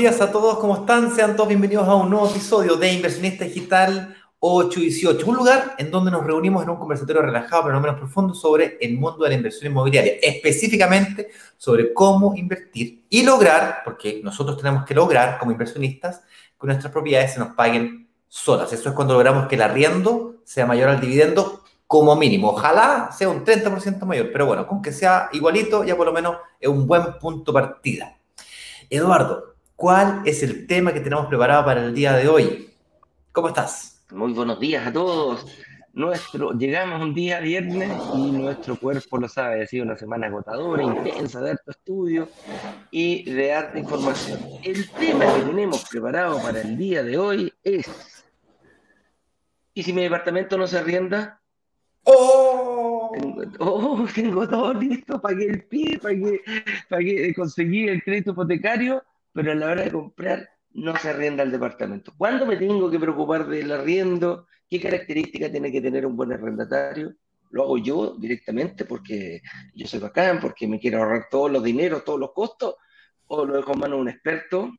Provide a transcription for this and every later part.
días a todos, ¿cómo están? Sean todos bienvenidos a un nuevo episodio de Inversionista Digital 818, un lugar en donde nos reunimos en un conversatorio relajado pero no menos profundo sobre el mundo de la inversión inmobiliaria, específicamente sobre cómo invertir y lograr, porque nosotros tenemos que lograr como inversionistas que nuestras propiedades se nos paguen solas. Eso es cuando logramos que el arriendo sea mayor al dividendo como mínimo. Ojalá sea un 30% mayor, pero bueno, con que sea igualito ya por lo menos es un buen punto partida. Eduardo, ¿cuál es el tema que tenemos preparado para el día de hoy? ¿Cómo estás? Muy buenos días a todos. Nuestro, llegamos un día viernes y nuestro cuerpo lo sabe, ha sido una semana agotadora, intensa, de harto estudio y de harta información. El tema que tenemos preparado para el día de hoy es, ¿y si mi departamento no se arrienda? ¡Oh! Tengo, oh, tengo todo listo, pagué el pie, pagué, pagué, conseguí el crédito hipotecario, pero a la hora de comprar no se arrienda el departamento. ¿Cuándo me tengo que preocupar del arriendo? ¿Qué características tiene que tener un buen arrendatario? Lo hago yo directamente porque yo soy bacán, porque me quiero ahorrar todos los dineros, todos los costos, o lo dejo en manos de un experto.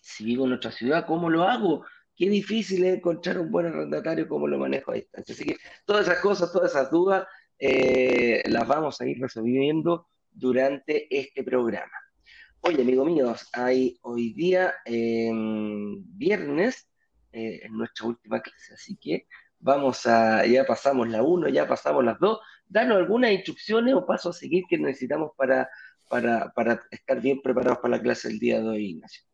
Si vivo en otra ciudad, ¿cómo lo hago? qué difícil es encontrar un buen arrendatario como lo manejo a distancia. Así que todas esas cosas, todas esas dudas, eh, las vamos a ir resolviendo durante este programa. Oye, amigos míos, hay hoy día em, viernes, eh, en nuestra última clase, así que vamos a, ya pasamos la 1, ya pasamos las 2, danos algunas instrucciones o pasos a seguir que necesitamos para, para, para estar bien preparados para la clase del día de hoy, Ignacio.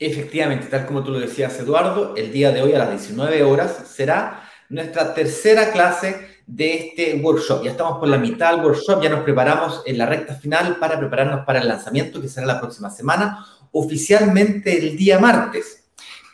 Efectivamente, tal como tú lo decías, Eduardo, el día de hoy a las 19 horas será nuestra tercera clase de este workshop. Ya estamos por la mitad del workshop, ya nos preparamos en la recta final para prepararnos para el lanzamiento que será la próxima semana, oficialmente el día martes.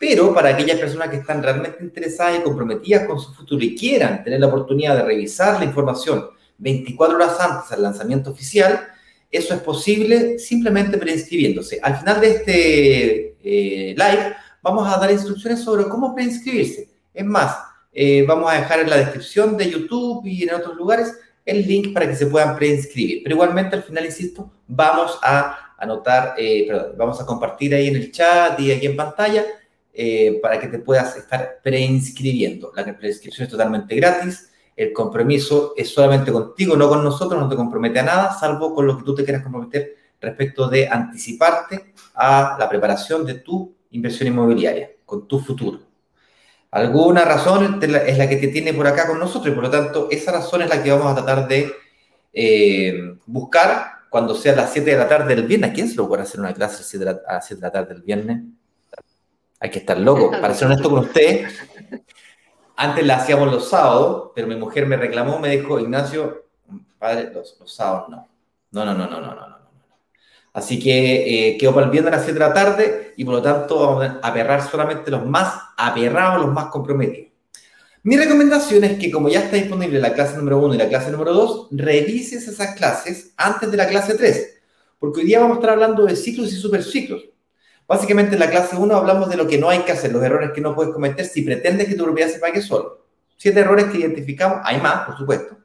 Pero para aquellas personas que están realmente interesadas y comprometidas con su futuro y quieran tener la oportunidad de revisar la información 24 horas antes del lanzamiento oficial, eso es posible simplemente preinscribiéndose. Al final de este eh, live vamos a dar instrucciones sobre cómo preinscribirse. Es más, eh, vamos a dejar en la descripción de YouTube y en otros lugares el link para que se puedan preinscribir. Pero igualmente al final, insisto, vamos a anotar, eh, perdón, vamos a compartir ahí en el chat y aquí en pantalla para que te puedas estar preinscribiendo. La preinscripción es totalmente gratis el compromiso es solamente contigo, no con nosotros, no te compromete a nada, salvo con lo que tú te quieras comprometer respecto de anticiparte a la preparación de tu inversión inmobiliaria, con tu futuro. Alguna razón es la que te tiene por acá con nosotros y por lo tanto esa razón es la que vamos a tratar de eh, buscar cuando sea las 7 de la tarde del viernes. ¿Quién se lo puede hacer una clase a las 7 de la tarde del viernes? Hay que estar loco. Para ser honesto con usted, antes la hacíamos los sábados, pero mi mujer me reclamó, me dijo, Ignacio, padre, los, sábados no. No, no, no, no, no, no, no. Así que eh, quedó para el viernes a las 7 de la tarde y por lo tanto vamos a aperrar solamente los más aperrados, los más comprometidos. Mi recomendación es que como ya está disponible la clase número 1 y la clase número 2, revises esas clases antes de la clase 3, porque hoy día vamos a estar hablando de ciclos y superciclos. Básicamente en la clase 1 hablamos de lo que no hay que hacer, los errores que no puedes cometer si pretendes que tu propiedad se pague solo. Siete errores que identificamos, hay más, por supuesto,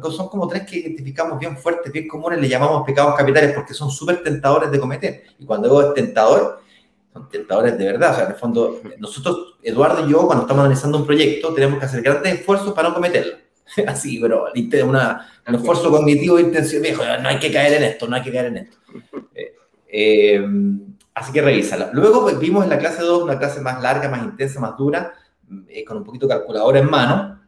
pero son como tres que identificamos bien fuertes, bien comunes, le llamamos pecados capitales porque son súper tentadores de cometer. Y cuando digo tentador, son tentadores de verdad. O sea, en el fondo, nosotros, Eduardo y yo, cuando estamos analizando un proyecto, tenemos que hacer grandes esfuerzos para no cometerlo. Así, pero una, un esfuerzo cognitivo de intención, viejo, no hay que caer en esto, no hay que caer en esto. Eh, eh, Así que revísala. Luego vimos en la clase 2 una clase más larga, más intensa, más dura, eh, con un poquito de calculadora en mano.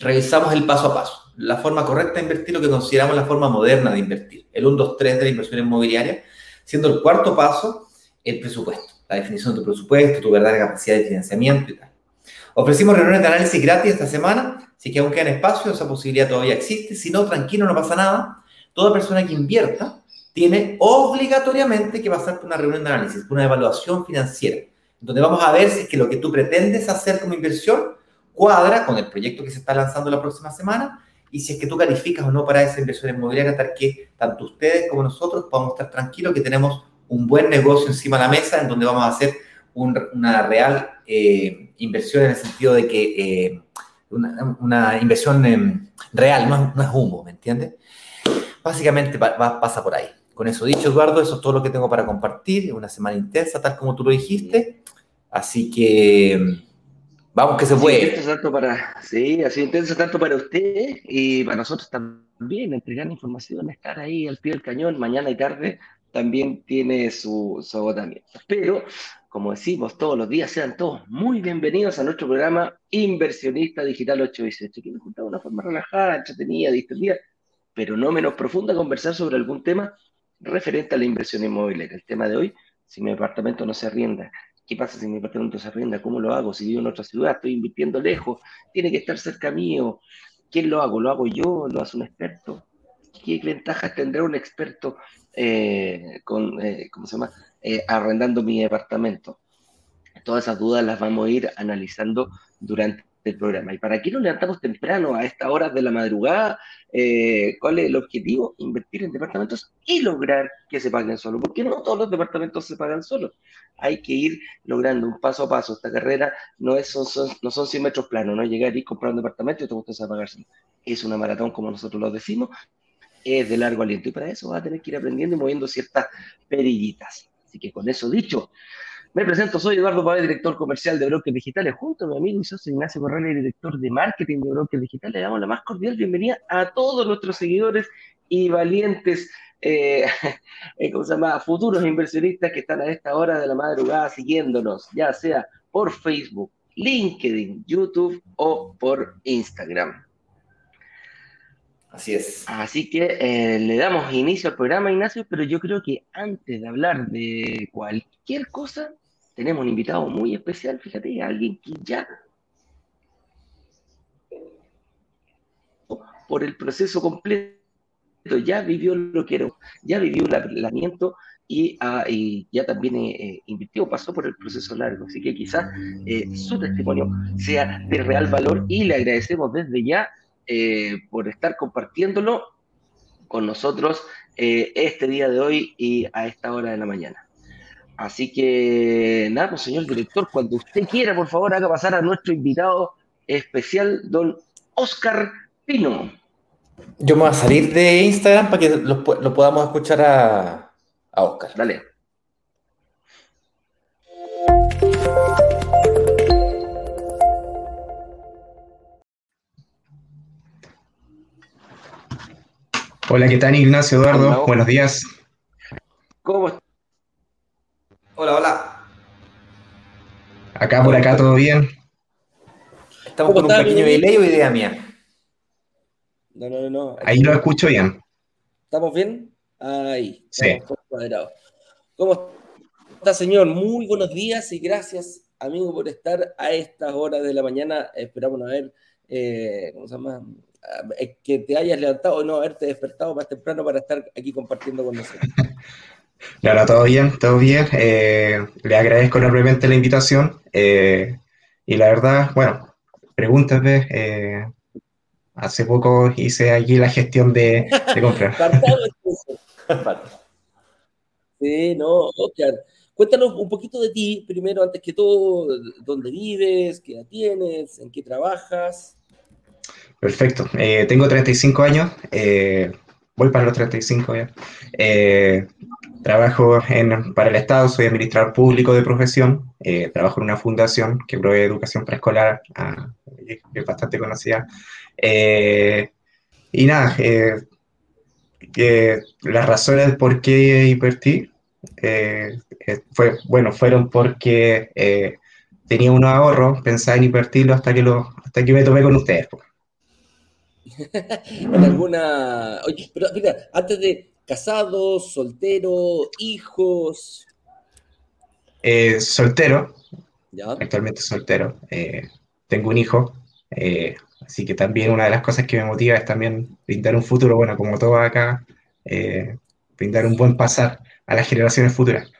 Revisamos el paso a paso, la forma correcta de invertir, lo que consideramos la forma moderna de invertir, el 1, 2, 3 de la inversión inmobiliaria, siendo el cuarto paso el presupuesto, la definición de tu presupuesto, tu verdadera capacidad de financiamiento y tal. Ofrecimos reuniones de análisis gratis esta semana, así que aún queda espacio, esa posibilidad todavía existe. Si no, tranquilo, no pasa nada. Toda persona que invierta tiene obligatoriamente que pasar por una reunión de análisis, por una evaluación financiera, donde vamos a ver si es que lo que tú pretendes hacer como inversión cuadra con el proyecto que se está lanzando la próxima semana y si es que tú calificas o no para esa inversión inmobiliaria, tal que tanto ustedes como nosotros podamos estar tranquilos que tenemos un buen negocio encima de la mesa en donde vamos a hacer una real eh, inversión en el sentido de que eh, una, inversión em, real, no, no, es humo, ¿me entiendes? Básicamente pasa por ahí. con eso dicho, Eduardo, eso es todo lo que tengo para compartir. Una semana intensa, tal como tú lo dijiste. Así que vamos que se puede. tanto para, sí, así intenso tanto para usted y para nosotros también. Entregar información, estar ahí al pie del cañón mañana y tarde también tiene su, su agotamiento. Pero, como decimos todos los días, sean todos muy bienvenidos a nuestro programa Inversionista Digital 818, que nos juntamos de una forma relajada, entretenida, distendida, pero no menos profunda, conversar sobre algún tema referente a la inversión inmobiliaria. El tema de hoy, si mi departamento no se arrienda, ¿qué pasa si mi departamento se arrienda? ¿Cómo lo hago? Si vivo en otra ciudad, estoy invirtiendo lejos, tiene que estar cerca mío. ¿Quién lo hago? ¿Lo hago yo? ¿Lo hace un experto? ¿Qué ventajas tendrá un experto eh, con, eh, ¿cómo se llama? Eh, arrendando mi departamento? Todas esas dudas las vamos a ir analizando durante el programa. ¿Y para qué nos levantamos temprano a esta hora de la madrugada? Eh, ¿Cuál es el objetivo? Invertir en departamentos y lograr que se paguen solos, porque no todos los departamentos se pagan solos. Hay que ir logrando un paso a paso. Esta carrera no, es, son, no son 100 metros planos, no llegar y comprar un departamento y te gusta pagar Es una maratón, como nosotros lo decimos, es de largo aliento y para eso va a tener que ir aprendiendo y moviendo ciertas perillitas. Así que con eso dicho, me presento, soy Eduardo Pabé, director comercial de Brokers Digitales, junto a mi amigo y socio Ignacio Corrales, director de marketing de Brokers Digitales. Le damos la más cordial bienvenida a todos nuestros seguidores y valientes, eh, eh, ¿cómo se llama? Futuros inversionistas que están a esta hora de la madrugada siguiéndonos, ya sea por Facebook, LinkedIn, YouTube o por Instagram. Así es. Así que eh, le damos inicio al programa, Ignacio, pero yo creo que antes de hablar de cualquier cosa, tenemos un invitado muy especial, fíjate, alguien que ya por el proceso completo, ya vivió lo que era, ya vivió el aplanamiento ah, y, ya también eh, eh, invirtió, pasó por el proceso largo. Así que quizás su testimonio sea de real valor y le agradecemos desde ya eh, por estar compartiéndolo con nosotros eh, este día de hoy y a esta hora de la mañana. Así que, nada, pues señor director, cuando usted quiera, por favor, haga pasar a nuestro invitado especial, don Oscar Pino. Yo me voy a salir de Instagram para que lo, podamos escuchar a, a Oscar. Dale. Hola, ¿qué tal Ignacio Eduardo? Buenos días. ¿Cómo estás? Hola, hola. Acá por acá todo bien. Estamos con un pequeño delay o idea mía. No, no, no. Ahí lo escucho bien. ¿Estamos bien? Ahí. Sí. ¿Cómo está, señor? Muy buenos días y gracias, amigo, por estar a estas horas de la mañana. Esperamos a ver, eh, ¿cómo se llama? Eh, que te hayas levantado o no haberte despertado más temprano para estar aquí compartiendo con nosotros. Claro, todo bien, todo bien. Eh, le agradezco enormemente la invitación. Eh, y la verdad, bueno, pregúntate. Eh, hace poco hice allí la gestión de, de comprar. sí, no, Oscar. Cuéntanos un poquito de ti, primero, antes que todo, dónde vives, qué edad tienes, en qué trabajas. Perfecto. Eh, tengo 35 años. Eh, voy para los 35 ya. Eh, trabajo en, para el Estado, soy administrador público de profesión. trabajo en una fundación que provee educación preescolar, ah, bastante conocida. y nada, las razones por qué invertí fue, bueno, fueron porque tenía unos ahorros, pensaba en invertirlo hasta que, lo, hasta que me tomé con ustedes. Alguna. Oye, pero mira, antes de casados, soltero, hijos. Eh, soltero. Actualmente soltero. Eh, tengo un hijo. Eh, así que también una de las cosas que me motiva es también brindar un futuro, bueno, como todo acá, brindar un buen pasar a las generaciones futuras.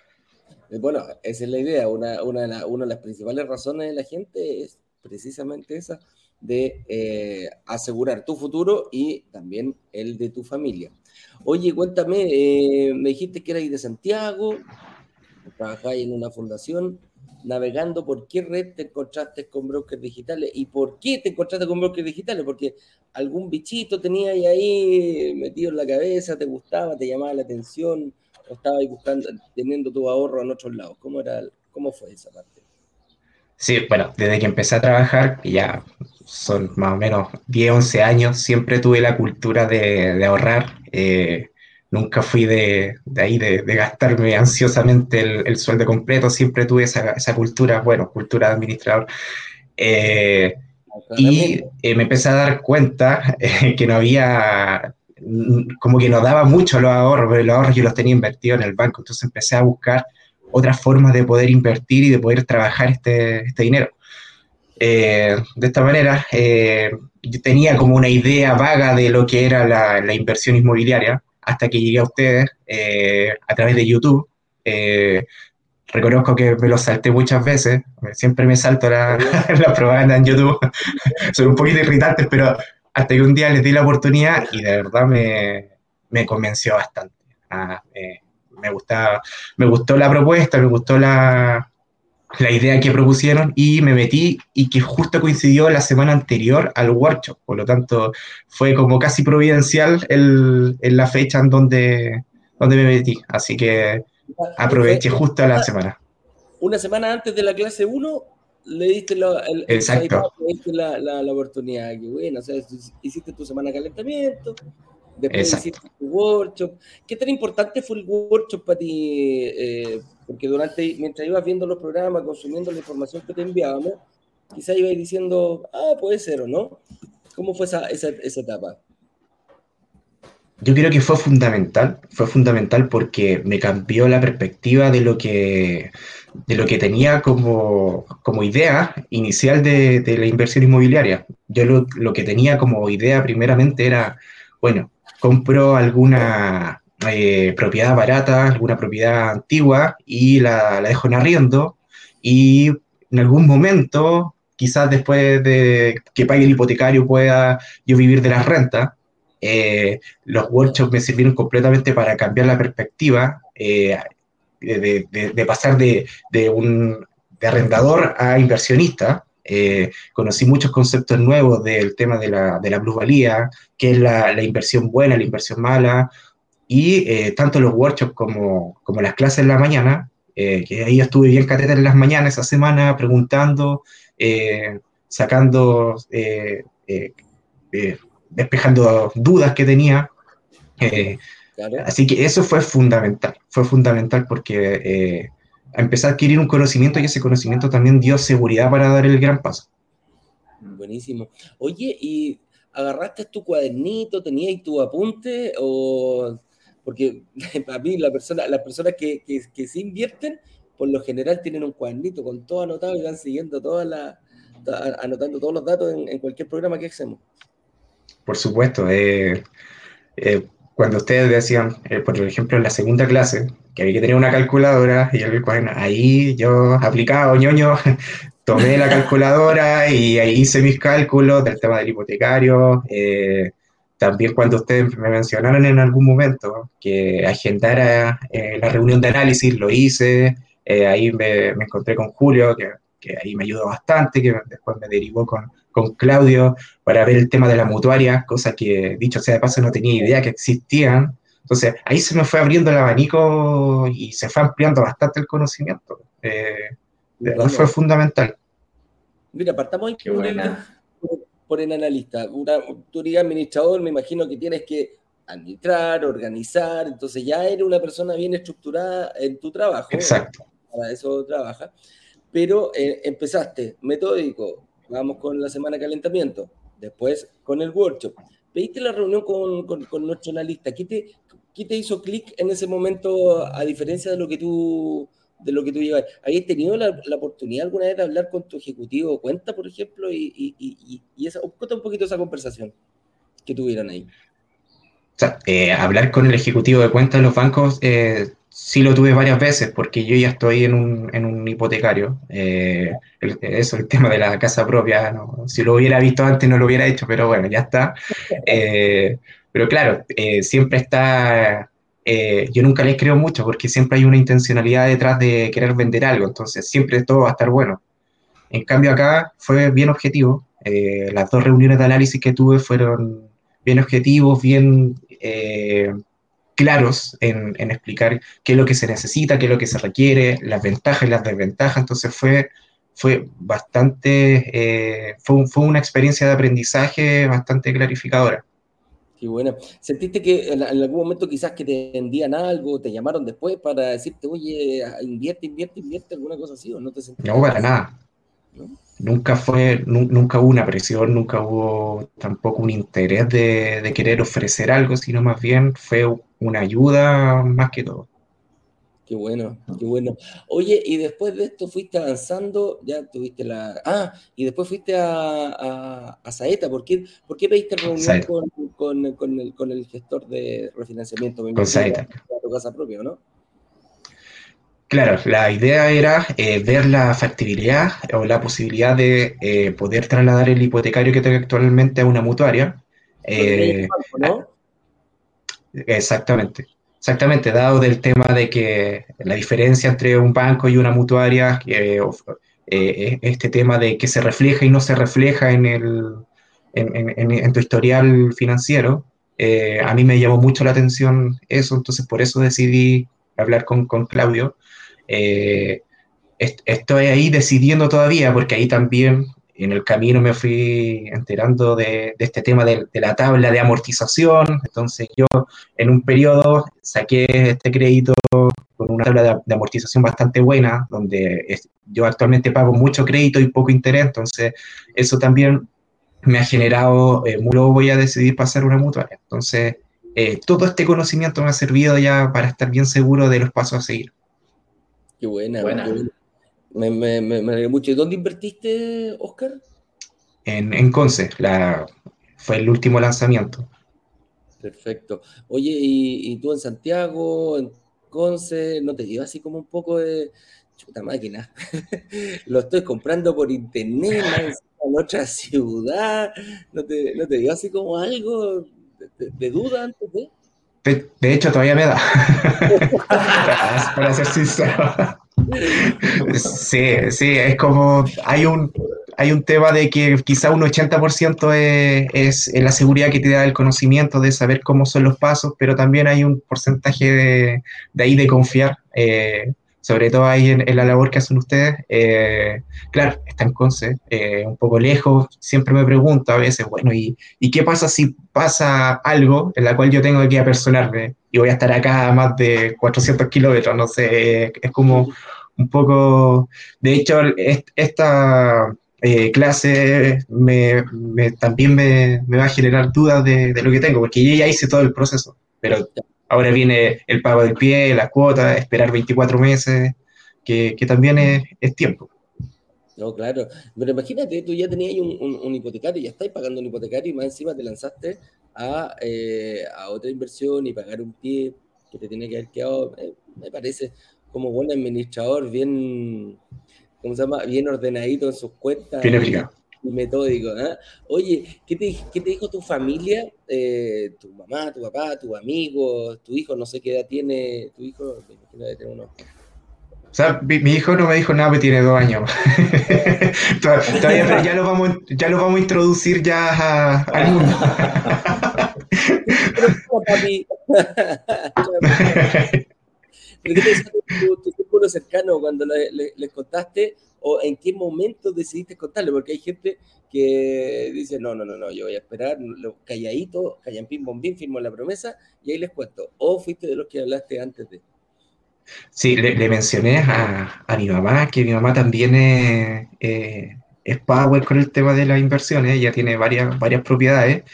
Bueno, esa es la idea. Una, una, una de las principales razones de la gente es precisamente esa, de asegurar tu futuro y también el de tu familia. Oye, cuéntame, eh, me dijiste que erais de Santiago, trabajáis en una fundación. navegando por qué red te encontraste con brokers digitales y por qué te encontraste con brokers digitales, porque algún bichito tenía ahí metido en la cabeza, te gustaba, te llamaba la atención, o estabas buscando, teniendo tu ahorro en otros lados. ¿Cómo, era, cómo fue esa parte? Sí, bueno, desde que empecé a trabajar, ya son más o menos 10, 11 años, siempre tuve la cultura de, ahorrar. Eh, nunca fui de, ahí de, gastarme ansiosamente el, sueldo completo, siempre tuve esa, cultura, bueno, cultura de administrador. Eh, y eh, me empecé a dar cuenta eh, que no había, como que no daba mucho los ahorros, pero los ahorros yo los tenía invertidos en el banco, entonces empecé a buscar otras formas de poder invertir y de poder trabajar este, este dinero. De esta manera, yo tenía como una idea vaga de lo que era la, la inversión inmobiliaria, hasta que llegué a ustedes eh, a través de YouTube. Eh, reconozco que me lo salté muchas veces, siempre me salto la, la propaganda en YouTube, son un poquito irritantes, pero hasta que un día les di la oportunidad y de verdad me, me convenció bastante. Ah, me, gustaba, me gustó la propuesta, me gustó la, la idea que propusieron y me metí y que justo coincidió la semana anterior al workshop, por lo tanto fue como casi providencial el, en la fecha en donde, donde me metí, así que aproveché justo la semana. Una semana antes de la clase 1 le diste, la, el, Exacto. la, la, oportunidad, que bueno, o sea, hiciste tu semana de calentamiento, después hiciste tu workshop. ¿Qué tan importante fue el workshop para ti? Eh, porque durante, mientras ibas viendo los programas, consumiendo la información que te enviábamos, quizá ibas diciendo, ah, puede ser o no. ¿Cómo fue esa, esa, esa etapa? Yo creo que fue fundamental, fue fundamental porque me cambió la perspectiva de lo que, de lo que tenía como, como idea inicial de, de, la inversión inmobiliaria. Yo lo, lo, que tenía como idea primeramente era, bueno, compro alguna, eh, propiedad barata, alguna propiedad antigua y la, dejo en arriendo y en algún momento, quizás después de que pague el hipotecario pueda yo vivir de las rentas, eh, los workshops me sirvieron completamente para cambiar la perspectiva eh, de, pasar de, un arrendador a inversionista. Conocí muchos conceptos nuevos del tema de la, de la plusvalía, qué es la, la, inversión buena, la inversión mala, y eh, tanto los workshops como, como, las clases en la mañana, eh, que ahí estuve bien cateta en las mañanas esa semana preguntando, eh, sacando, despejando dudas que tenía. Así que eso fue fundamental, fue fundamental porque empecé a adquirir un conocimiento y ese conocimiento también dio seguridad para dar el gran paso. Buenísimo. Oye, ¿y agarraste tu cuadernito, tenías tu apunte o porque para mí la persona, las personas que, que, que se invierten, por lo general tienen un cuadernito con todo anotado y van siguiendo todas las, anotando todos los datos en, cualquier programa que hacemos. Por supuesto. Eh, eh, cuando ustedes decían, eh, por ejemplo, en la segunda clase, que había que tener una calculadora, y el cuaderno, ahí yo aplicaba, ñoño, tomé la calculadora y ahí hice mis cálculos del tema del hipotecario, también cuando ustedes me mencionaron en algún momento que agendara eh, la reunión de análisis, lo hice, eh, ahí me, encontré con Julio, que, ahí me ayudó bastante, que después me derivó con, con, Claudio para ver el tema de la mutuaria, cosa que, dicho sea de paso, no tenía idea que existían. Entonces, ahí se me fue abriendo el abanico y se fue ampliando bastante el conocimiento. Eh, fue fundamental. Mira, partamos ahí por el analista. Una, tú eres administrador, me imagino que tienes que administrar, organizar, entonces ya eres una persona bien estructurada en tu trabajo. Exacto. Para eso trabaja. Pero eh, empezaste metódico, vamos con la semana de calentamiento, después con el workshop. Pediste la reunión con, con, nuestro analista. ¿Qué te, qué te hizo clic en ese momento, a diferencia de lo que tú de lo que tú llevas. ¿Habías tenido la, oportunidad alguna vez de hablar con tu ejecutivo de cuenta, por ejemplo? Y, y, y, esa, un poquito esa conversación que tuvieran ahí. O sea, eh, hablar con el ejecutivo de cuenta de los bancos eh, sí lo tuve varias veces porque yo ya estoy en un, en un hipotecario. Eh, eso, el tema de la casa propia, si lo hubiera visto antes no lo hubiera hecho, pero bueno, ya está. pero claro, siempre está eh, yo nunca les creo mucho porque siempre hay una intencionalidad detrás de querer vender algo, entonces siempre todo va a estar bueno. En cambio acá fue bien objetivo, eh, las dos reuniones de análisis que tuve fueron bien objetivos, bien eh, claros en, en, explicar qué es lo que se necesita, qué es lo que se requiere, las ventajas y las desventajas, entonces fue, fue bastante, fue, fue una experiencia de aprendizaje bastante clarificadora. Qué bueno. ¿Sentiste que en, algún momento quizás que te vendían algo, te llamaron después para decirte, oye, invierte, invierte, invierte, alguna cosa así, o no te sentiste? No, para nada. Nunca fue, nunca hubo una presión, nunca hubo tampoco un interés de, de querer ofrecer algo, sino más bien fue una ayuda más que todo. Qué bueno, qué bueno. Oye, y después de esto fuiste avanzando, ya tuviste la... Ah, y después fuiste a, a, Saeta. ¿Por qué, ¿Por qué pediste reunión con, con, con, el, con, el, gestor de refinanciamiento? con Saeta. tu casa propia, ¿no? Claro, la idea era eh, ver la factibilidad o la posibilidad de eh, poder trasladar el hipotecario que tengo actualmente a una mutuaria. Eh, ¿no? Exactamente. Exactamente, dado del tema de que la diferencia entre un banco y una mutuaria, este tema de que se refleja y no se refleja en, el, en, en, tu historial financiero, a mí me llamó mucho la atención eso, entonces por eso decidí hablar con, con Claudio. estoy ahí decidiendo todavía, porque ahí también en el camino me fui enterando de, este tema de, la tabla de amortización. Entonces yo en un periodo saqué este crédito con una tabla de, amortización bastante buena, donde yo actualmente pago mucho crédito y poco interés. Entonces eso también me ha generado, eh, luego voy a decidir pasar una mutuaria. Entonces eh, todo este conocimiento me ha servido ya para estar bien seguro de los pasos a seguir. Qué buena, buena. Me, me, me, mucho. ¿Y dónde invertiste, Oscar? En, en Conce, la, fue el último lanzamiento. Perfecto. Oye, ¿y, tú en Santiago, en Conce, no te dio así como un poco de chuta máquina? Lo estoy comprando por internet en otra ciudad. ¿No te, no te dio así como algo de, duda antes de? De, hecho, todavía me da. para, ser sincero. Sí, sí, es como hay un, hay un tema de que quizá un 80% es, es, la seguridad que te da el conocimiento de saber cómo son los pasos, pero también hay un porcentaje de, de ahí de confiar. Eh, sobre todo ahí en, la labor que hacen ustedes. Eh, claro, está en Conce, eh, un poco lejos, siempre me pregunto a veces, bueno, ¿y, ¿y, qué pasa si pasa algo en la cual yo tengo que apersonarme y voy a estar acá a más de 400 kilómetros? No sé, es como un poco, de hecho, esta... Eh, clase me, también me, me, va a generar dudas de, de, lo que tengo, porque yo ya hice todo el proceso, pero Ahora viene el pago del pie, la cuota, esperar 24 meses, que, que también es, es, tiempo. No, claro. Pero imagínate, tú ya tenías un, un, un, hipotecario, ya estás pagando un hipotecario y más encima te lanzaste a, eh, a otra inversión y pagar un pie que te tiene que haber quedado, eh, me parece, como buen administrador, bien, ¿cómo se llama? Bien ordenadito en sus cuentas. Bien explicado metódico. ¿eh? Oye, ¿qué te, ¿qué te, dijo tu familia? Eh, tu mamá, tu papá, tus amigos, tu hijo, no sé qué edad tiene tu hijo, me imagino que tiene uno. O sea, mi, mi, hijo no me dijo nada, me tiene dos años. Todavía, ya lo vamos, ya lo vamos a introducir ya a, al mundo. ¿Pero qué te dijo tu, tu círculo cercano cuando le, le, les contaste? o en qué momento decidiste contarle, porque hay gente que dice, no, no, no, no, yo voy a esperar, calladito, callan bombín, firmo la promesa y ahí les cuento. O fuiste de los que hablaste antes de... Sí, le, le mencioné a, a, mi mamá, que mi mamá también es, eh, es power con el tema de las inversiones, ella tiene varias, varias propiedades,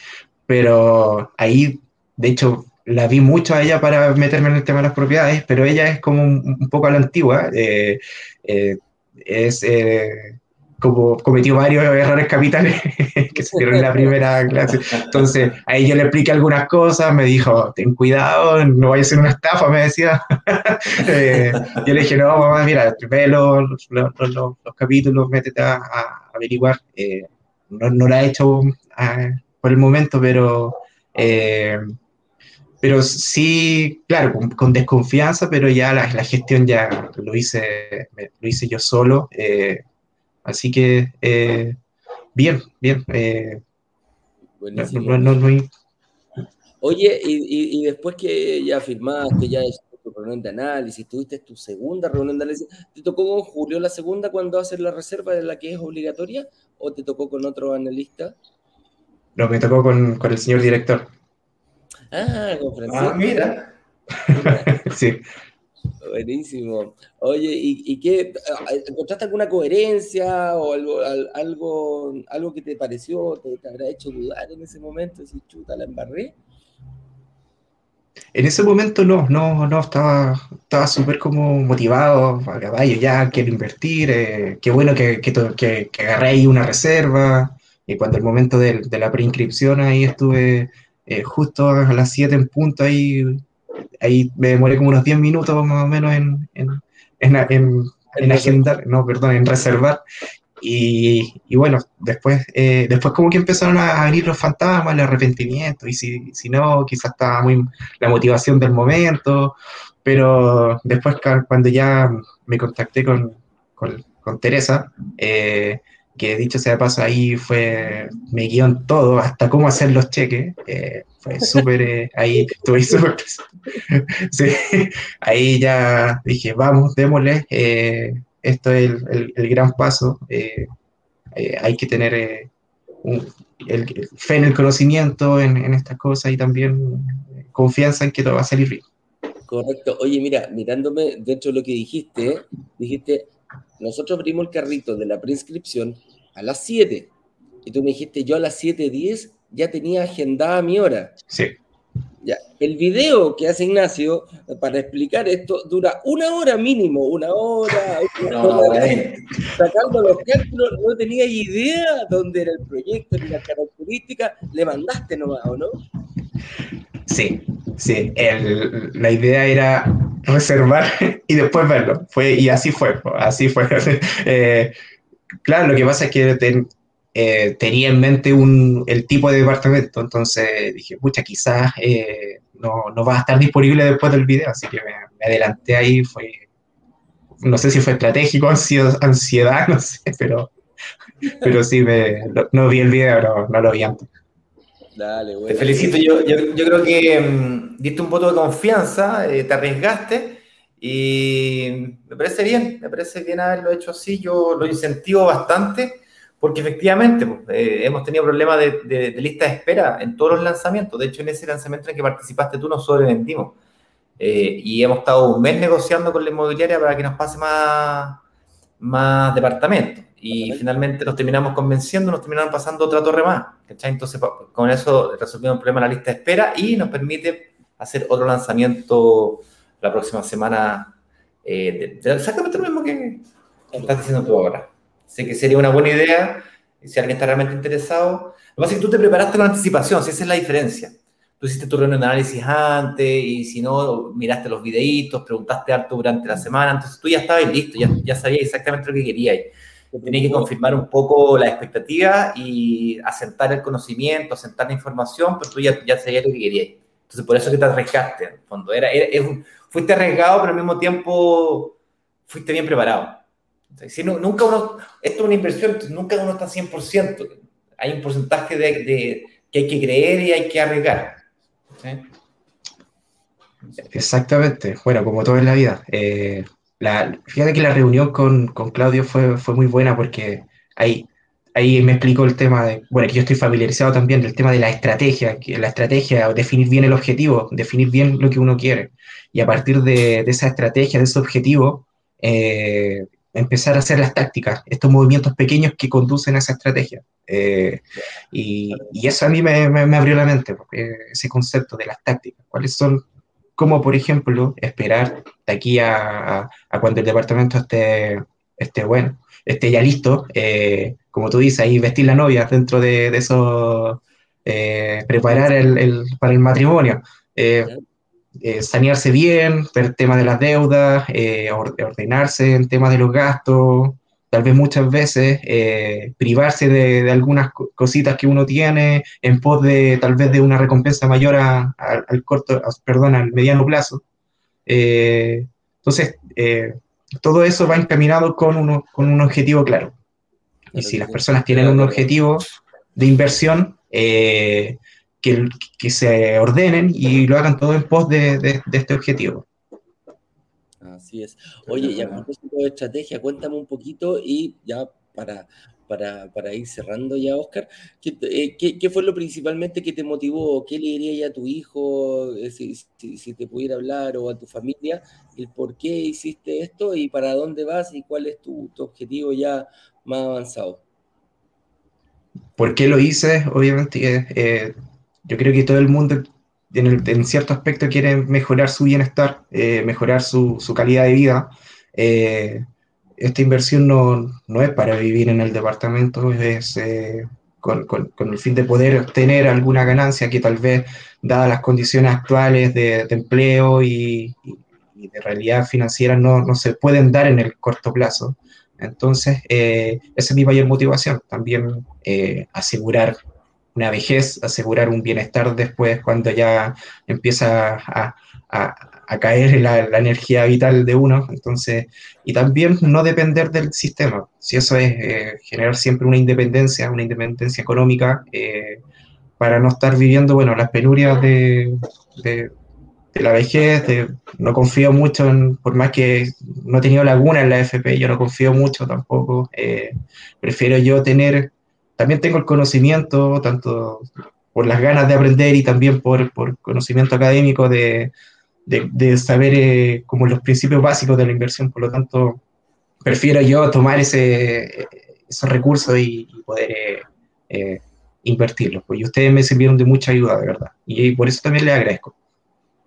pero ahí, de hecho, la vi mucho a ella para meterme en el tema de las propiedades, pero ella es como un, un poco a la antigua. Eh, eh, es eh, como cometió varios errores capitales que se dieron en la primera clase. Entonces, ahí yo le expliqué algunas cosas, me dijo, ten cuidado, no vaya a ser una estafa, me decía. eh, yo le dije, no, mamá, mira, ve los, los, los, los capítulos, métete a, a averiguar. Eh, no, no, lo ha hecho uh, por el momento, pero... Pero sí, claro, con, desconfianza, pero ya la, la, gestión ya lo hice, lo hice yo solo. Eh, así que, eh, bien, bien. Eh, no, no, no, Oye, y, y, después que ya firmaste, ya hiciste tu reunión de análisis, tuviste tu segunda reunión de análisis, ¿te tocó con Julio la segunda cuando haces la reserva de la que es obligatoria o te tocó con otro analista? No, me tocó con, con el señor director. Ah, con Ah, mira. sí. Buenísimo. Oye, ¿y, qué? ¿Encontraste alguna coherencia o algo, algo, algo que te pareció, te, te habrá hecho dudar en ese momento? Si chuta, la embarré. En ese momento no, no, no, estaba estaba súper como motivado, a caballo, ya quiero invertir, eh, qué bueno que, que, que, que, agarré ahí una reserva, y cuando el momento de, de la preinscripción ahí estuve eh, justo a las 7 en punto, ahí, ahí me demoré como unos 10 minutos más o menos en, en, en, en agendar, no, perdón, en reservar. Y, y bueno, después, eh, después como que empezaron a venir los fantasmas, el arrepentimiento, y si, si no, quizás estaba muy la motivación del momento, pero después cuando ya me contacté con, con, con Teresa, eh, que dicho sea de paso, ahí fue, me guió en todo, hasta cómo hacer los cheques, eh, fue súper, eh, ahí estuve súper, sí, ahí ya dije, vamos, démosle, eh, esto es el, el, gran paso, hay que tener un, el, fe en el conocimiento, en, en estas cosas y también confianza en que todo va a salir bien. Correcto. Oye, mira, mirándome dentro de lo que dijiste, dijiste, nosotros abrimos el carrito de la prescripción a las 7. Y tú me dijiste, yo a las 7.10 ya tenía agendada mi hora. Sí. Ya. El video que hace Ignacio para explicar esto dura una hora mínimo, una hora, una hora sacando los cálculos, no tenía idea dónde era el proyecto ni las características, le mandaste nomás, ¿o no? Sí, sí, el, la idea era reservar y después verlo, fue, y así fue, así fue. Eh, claro, lo que pasa es que eh, tenía en mente un, el tipo de departamento, entonces dije, pucha, quizás eh, no, no, va a estar disponible después del video, así que me, adelanté ahí, fue, no sé si fue estratégico, ansiedad, no sé, pero, pero sí, me, no, vi el video, no, no lo vi antes. Dale, bueno. Te felicito, yo, yo, yo creo que um, diste un voto de confianza, eh, te arriesgaste y me parece bien, me parece bien haberlo hecho así, yo lo incentivo bastante porque efectivamente pues, eh, hemos tenido problemas de, de, de, lista de espera en todos los lanzamientos, de hecho en ese lanzamiento en que participaste tú nos sobrevendimos. Eh, y hemos estado un mes negociando con la inmobiliaria para que nos pase más, más departamentos y finalmente nos terminamos convenciendo, nos terminaron pasando otra torre más. ¿Cachai? Entonces, con eso resolvimos el problema de la lista de espera y nos permite hacer otro lanzamiento la próxima semana eh, de, de exactamente lo mismo que estás diciendo tú ahora. Sé que sería una buena idea si alguien está realmente interesado. Lo que pasa es que tú te preparaste la anticipación, si esa es la diferencia. Tú hiciste tu reunión de análisis antes y si no, miraste los videitos, preguntaste harto durante la semana, entonces tú ya estabas listo, ya, ya sabías exactamente lo que querías tenía que confirmar un poco la expectativa y asentar el conocimiento, asentar la información, pero tú ya, ya sabías lo que querías. Entonces, por eso que te arriesgaste, en. Era, era, un, fuiste arriesgado, pero al mismo tiempo fuiste bien preparado. si no, nunca uno, esto es una inversión, nunca uno está 100%. Hay un porcentaje de, de que hay que creer y hay que arriesgar. ¿sí? Exactamente. Bueno, como todo en la vida. Eh, la, fíjate que la reunión con, con Claudio fue, fue, muy buena porque ahí, ahí me explicó el tema de, bueno, que yo estoy familiarizado también del tema de la estrategia, que la estrategia, definir bien el objetivo, definir bien lo que uno quiere. Y a partir de, de esa estrategia, de ese objetivo, eh, empezar a hacer las tácticas, estos movimientos pequeños que conducen a esa estrategia. Eh, y, y, eso a mí me, me, me abrió la mente, ese concepto de las tácticas, cuáles son como por ejemplo esperar de aquí a, a, cuando el departamento esté, esté bueno, esté ya listo, eh, como tú dices, ahí vestir la novia dentro de, de eso, eh, preparar el, el, para el matrimonio, eh sanearse bien, ver el tema de las deudas, ordenarse en temas de los gastos, tal vez muchas veces eh, privarse de, algunas cositas que uno tiene en pos de tal vez de una recompensa mayor al corto, perdón, al mediano plazo. Eh, entonces, todo eso va encaminado con, uno, con un objetivo claro. Y si las personas tienen un objetivo de inversión, que, que, se ordenen y lo hagan todo en pos de, de este objetivo. Así es. Oye, y a propósito de estrategia, cuéntame un poquito y ya para, para, ir cerrando ya, Oscar, eh, ¿qué, fue lo principalmente que te motivó? ¿Qué le diría a tu hijo eh, si, te pudiera hablar o a tu familia? El por qué hiciste esto y para dónde vas y cuál es tu, objetivo ya más avanzado. ¿Por qué lo hice? Obviamente, eh, yo creo que todo el mundo en, cierto aspecto quiere mejorar su bienestar, eh, mejorar su, calidad de vida. Eh, esta inversión no, no, es para vivir en el departamento, es eh, con, con, el fin de poder obtener alguna ganancia que tal vez, dadas las condiciones actuales de, empleo y, de realidad financiera, no, no, se pueden dar en el corto plazo. Entonces, esa es mi mayor motivación, también asegurar una vejez, asegurar un bienestar después cuando ya empieza a, caer la, energía vital de uno. Entonces, y también no depender del sistema. Si eso es eh, generar siempre una independencia, una independencia económica, eh, para no estar viviendo, bueno, las penurias de, la vejez, no confío mucho en, por más que no he tenido laguna en la FP, yo no confío mucho tampoco. Eh, prefiero yo tener también tengo el conocimiento, tanto por las ganas de aprender y también por, por conocimiento académico de, de, saber eh, como los principios básicos de la inversión. Por lo tanto, prefiero yo tomar ese, esos recursos y, poder eh, eh, invertirlos. Pues, y ustedes me sirvieron de mucha ayuda, de verdad. Y por eso también les agradezco.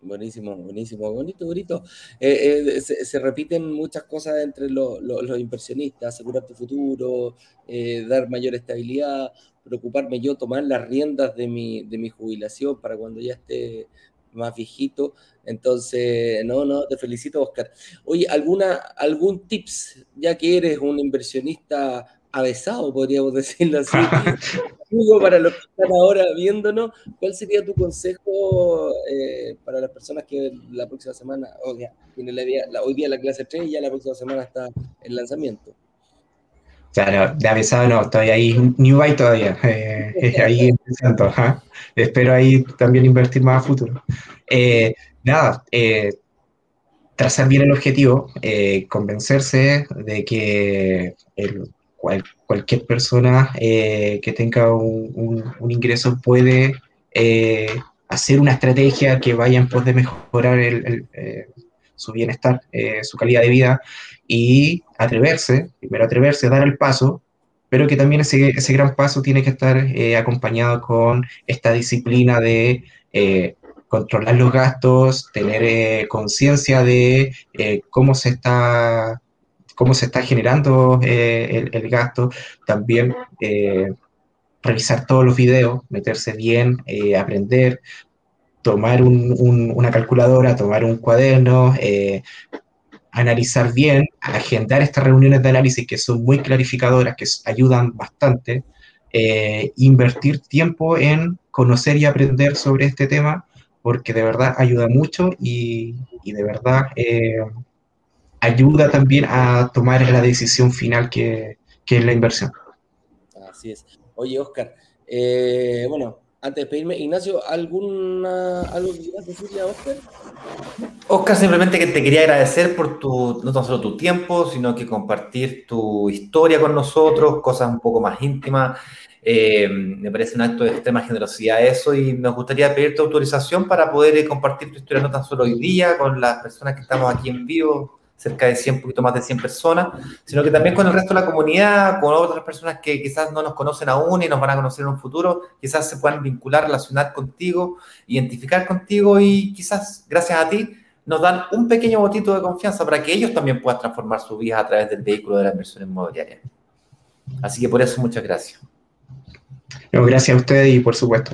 Buenísimo, buenísimo, bonito, bonito. Eh, eh, se, repiten muchas cosas entre los inversionistas, asegurar tu futuro, eh, dar mayor estabilidad, preocuparme yo, tomar las riendas de mi, de mi jubilación para cuando ya esté más viejito. Entonces, no, no, te felicito, Oscar. Oye, ¿alguna, ¿algún tips, ya que eres un inversionista avesado, podríamos decirlo así. para los que están ahora viéndonos, ¿cuál sería tu consejo eh, para las personas que la próxima semana, o sea, tiene la, la, hoy día la clase 3 y ya la próxima semana está el lanzamiento? Claro, de avesado no, estoy ahí, New Buy todavía, eh, ahí empezando, espero ahí también invertir más a futuro. Eh, nada, trazar bien el objetivo, convencerse de que el, cualquier persona eh, que tenga un, ingreso puede eh, hacer una estrategia que vaya en pos de mejorar eh, su bienestar, su calidad de vida y atreverse, primero atreverse a dar el paso, pero que también ese, ese gran paso tiene que estar acompañado con esta disciplina de controlar los gastos, tener conciencia de cómo se está cómo se está generando eh, el, gasto, también eh, revisar todos los videos, meterse bien, eh, aprender, tomar una calculadora, tomar un cuaderno, analizar bien, agendar estas reuniones de análisis que son muy clarificadoras, que ayudan bastante, invertir tiempo en conocer y aprender sobre este tema, porque de verdad ayuda mucho y, y de verdad ayuda también a tomar la decisión final que, que es la inversión. Así es. Oye, Oscar, eh, bueno, antes de pedirme, Ignacio, ¿alguna, ¿algo que quieras decirle a Oscar? Oscar, simplemente que te quería agradecer por tu, no tan solo tu tiempo, sino que compartir tu historia con nosotros, cosas un poco más íntimas. Eh, me parece un acto de extrema generosidad eso y nos gustaría pedirte autorización para poder compartir tu historia no tan solo hoy día con las personas que estamos aquí en vivo, cerca de 100, un poquito más de 100 personas, sino que también con el resto de la comunidad, con otras personas que quizás no nos conocen aún y nos van a conocer en un futuro, quizás se puedan vincular, relacionar contigo, identificar contigo y quizás gracias a ti nos dan un pequeño botito de confianza para que ellos también puedan transformar su vida a través del vehículo de la inversión inmobiliaria. Así que por eso muchas gracias. gracias a ustedes y por supuesto.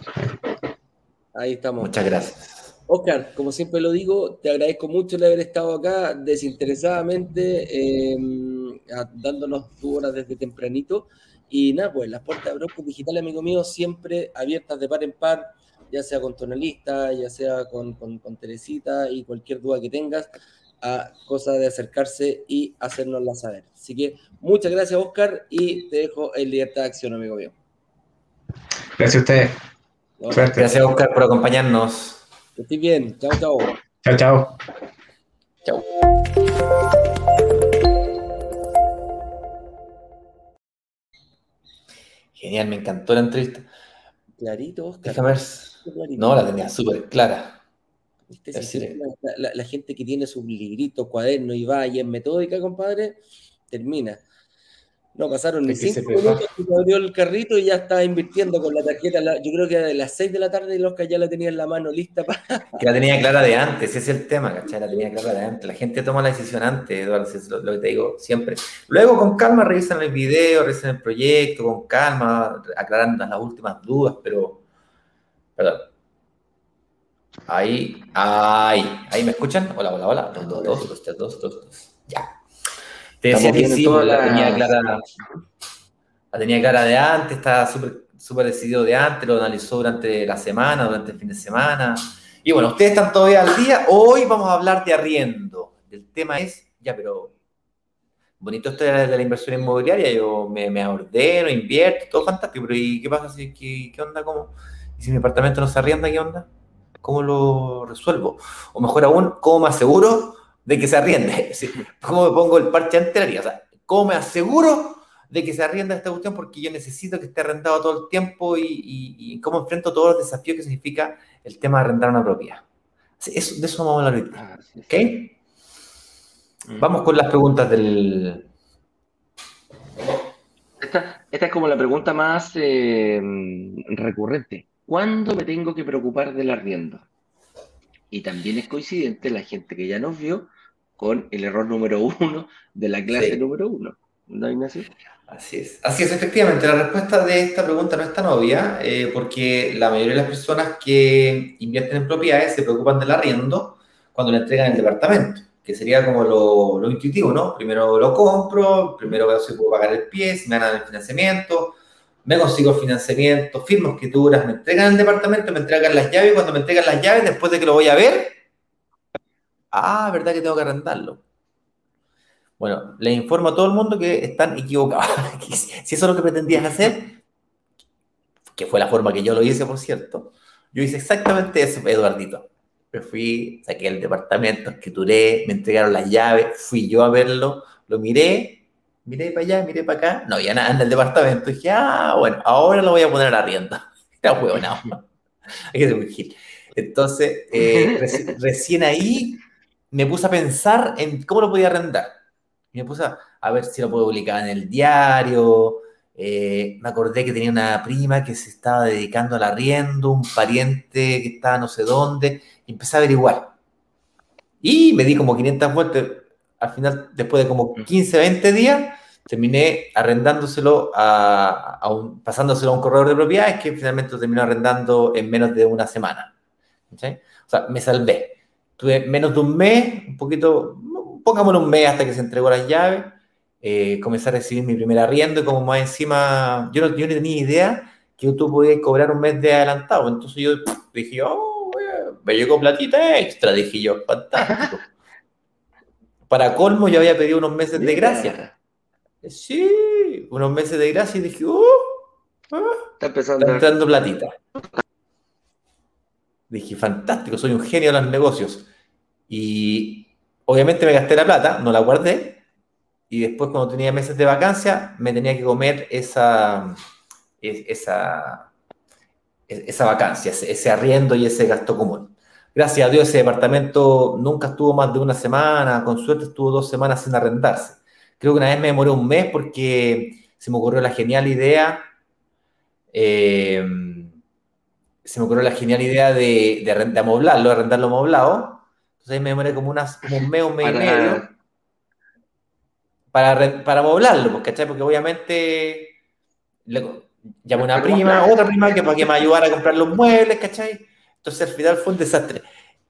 Ahí estamos. Muchas gracias. Oscar, como siempre lo digo, te agradezco mucho el haber estado acá desinteresadamente. Em, dándonos tu hora desde tempranito. Y nada, pues las puertas de Brocos Digital, amigo mío, siempre abiertas de par en par, ya sea con tonalista, ya sea con, con, con Teresita y cualquier duda que tengas, a cosa de acercarse y hacernosla saber. Así que muchas gracias, Oscar, y te dejo en libertad de acción, amigo mío. Gracias a ustedes. Gracias, Oscar, por acompañarnos. Que estés bien. Chao, chao. Chao, chao. Chao. Genial, me encantó la entrevista. Clarito, Oscar. Déjame ver. No, la tenía súper clara. la, la, gente que tiene sus libritos, cuadernos y va y en metódica, compadre, termina. No pasaron ni cinco minutos y se abrió el carrito y ya estaba invirtiendo con la tarjeta. Yo creo que era de las 6 de la tarde y los que ya la tenía en la mano lista para. Que la tenía clara de antes, ese es el tema, ¿cachai? La tenía clara de antes. La gente toma la decisión antes, Eduardo, es lo, que te digo siempre. Luego, con calma, revisan el video, revisan el proyecto, con calma, aclarando las últimas dudas, pero. Perdón. Ahí, ahí, ahí me escuchan. Hola, hola, hola. Dos, dos, dos, dos, dos, dos, dos. Ya. Te decía que sí, la, la, tenía clara, la tenía clara de antes, estaba súper súper decidido de antes, lo analizó durante la semana, durante el fin de semana. Y bueno, ustedes están todavía al día. Hoy vamos a hablar de arriendo. El tema es, ya, pero bonito esto de la, inversión inmobiliaria, yo me, me, ordeno, invierto, todo fantástico, pero ¿y qué pasa si, qué, qué onda? ¿Cómo? ¿Y si mi apartamento no se arrienda, qué onda? ¿Cómo lo resuelvo? O mejor aún, ¿cómo me aseguro de que se arriende. ¿Cómo me pongo el parche anterior? O sea, ¿cómo me aseguro de que se arrienda esta cuestión? Porque yo necesito que esté arrendado todo el tiempo y, cómo enfrento todos los desafíos que significa el tema de arrendar una propiedad. Eso, de eso vamos a hablar ahorita. Ah, ¿Ok? Mm. Vamos con las preguntas del... Esta, esta es como la pregunta más eh, recurrente. ¿Cuándo me tengo que preocupar del arriendo? Y también es coincidente la gente que ya nos vio con el error número uno de la clase número uno. ¿No, Ignacio? Así es. Así es, efectivamente. La respuesta de esta pregunta no es tan obvia, eh, porque la mayoría de las personas que invierten en propiedades se preocupan del arriendo cuando le entregan el departamento, que sería como lo, lo intuitivo, ¿no? Primero lo compro, primero veo si puedo pagar el pie, si me dan el financiamiento, me consigo financiamiento, firmo escrituras, me entregan el departamento, me entregan las llaves, cuando me entregan las llaves, después de que lo voy a ver, ah, verdad que tengo que arrendarlo. Bueno, le informo a todo el mundo que están equivocados. si eso es lo que pretendías hacer, que fue la forma que yo lo hice, por cierto, yo hice exactamente eso, Eduardito. Me fui, saqué el departamento, escrituré, me entregaron las llaves, fui yo a verlo, lo miré, miré para allá, miré para acá, no había nada en el departamento. dije, ah, bueno, ahora lo voy a poner a la rienda. Huevonado. Hay que ser. Entonces, eh, recién ahí me puse a pensar en cómo lo podía arrendar. Me puse a, ver si lo puedo publicar en el diario. Eh, me acordé que tenía una prima que se estaba dedicando al arriendo, un pariente que estaba no sé dónde, y empecé a averiguar. Y me di como 500 vueltas al final, después de como 15, 20 días, terminé arrendándoselo a, un, pasándoselo a un corredor de propiedades que finalmente lo terminó arrendando en menos de una semana. O sea, me salvé. Tuve menos de un mes, un poquito, pongámoslo un mes hasta que se entregó las llaves. Eh, comencé a recibir mi primer arriendo y como más encima, yo no, yo no tenía idea que tú podías cobrar un mes de adelantado. Entonces yo dije, oh, me llegó platita extra, dije yo, fantástico. Para colmo, yo había pedido unos meses de gracia. Sí, unos meses de gracia y dije, ¡uh! está, empezando está entrando platita. Dije, fantástico, soy un genio de los negocios. Y obviamente me gasté la plata, no la guardé. Y después, cuando tenía meses de vacancia, me tenía que comer esa, esa, esa vacancia, ese arriendo y ese gasto común. Gracias a Dios ese departamento nunca estuvo más de una semana, con suerte estuvo dos semanas sin arrendarse. Creo que una vez me demoré un mes porque se me ocurrió la genial idea, eh, se me ocurrió la genial idea de, de, amoblarlo, de arrendarlo amoblado. Entonces me demoré como, unas, un mes, un mes y medio para, para amoblarlo, pues, ¿cachai? Porque obviamente le, llamé a una prima, otra prima que para que me ayudara a comprar los muebles, ¿cachai? Entonces al final fue un desastre.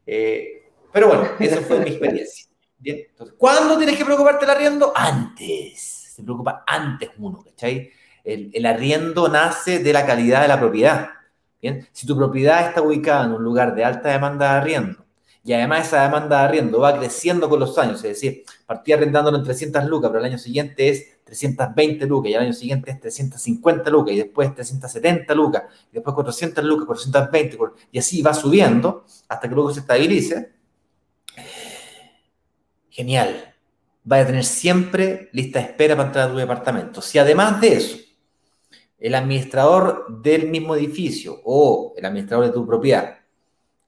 Eh, pero bueno, esa fue mi experiencia. Bien, entonces, ¿cuándo tienes que preocuparte del arriendo? Antes. Se preocupa antes uno, ¿cachai? El, el arriendo nace de la calidad de la propiedad. Si tu propiedad está ubicada en un lugar de alta demanda de arriendo y además esa demanda de arriendo va creciendo con los años, es decir, partí arrendándolo en 300 lucas, pero el año siguiente es 320 lucas, y el año siguiente es 350 lucas, y después 370 lucas, y después 400 lucas, 420, y así va subiendo hasta que luego se estabilice. Genial. Va a tener siempre lista de espera para entrar a tu departamento. Si además de eso, el administrador del mismo edificio o el administrador de tu propiedad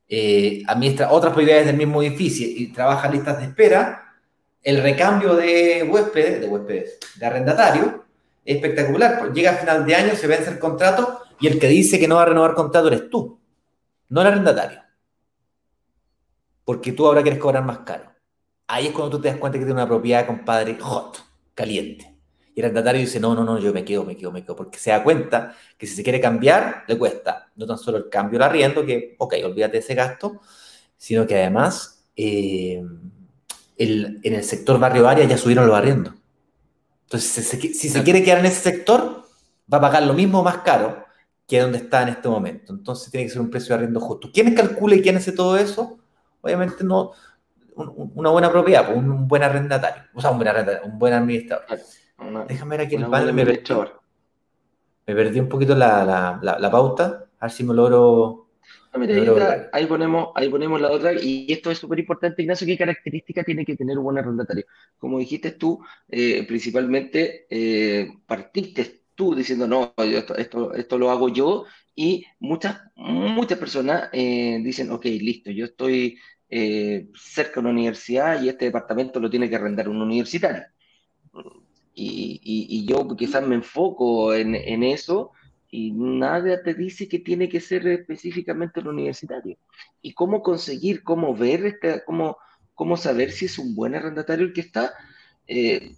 eh, administra otras propiedades del mismo edificio y trabaja listas de espera, el recambio de huéspedes, de huéspedes, de arrendatario, es espectacular. Llega a final de año, se vence el contrato y el que dice que no va a renovar contrato eres tú, no el arrendatario. Porque tú ahora quieres cobrar más caro. Ahí es cuando tú te das cuenta que tiene una propiedad, compadre, hot, caliente. Y el arrendatario dice, no, no, no, yo me quedo, me quedo, me quedo, porque se da cuenta que si se quiere cambiar, le cuesta no tan solo el cambio del arriendo, que, ok, olvídate de ese gasto, sino que además eh, el, en el sector barrio área ya subieron los arriendos. Entonces, si se, quiere quedar en ese sector, va a pagar lo mismo más caro que donde está en este momento. Entonces, tiene que ser un precio de arriendo justo. ¿Quién calcula y quién hace todo eso? Obviamente no una buena propiedad, un, buen arrendatario, o sea, un buen, arrendatario, un buen administrador. Déjame ver aquí el panel. Me perdí, me perdí un poquito la, la, pauta. A ver si me logro. ahí, ponemos, ahí ponemos la otra. Y esto es súper importante, Ignacio. ¿Qué característica tiene que tener un buen arrendatario? Como dijiste tú, eh, principalmente eh, partiste tú diciendo, no, esto, esto, lo hago yo. Y muchas, muchas personas eh, dicen, ok, listo, yo estoy cerca de una universidad y este departamento lo tiene que arrendar un universitario y, yo quizás me enfoco en, eso y nada te dice que tiene que ser específicamente el universitario. ¿Y cómo conseguir, cómo ver, este, cómo, cómo saber si es un buen arrendatario el que está? Eh,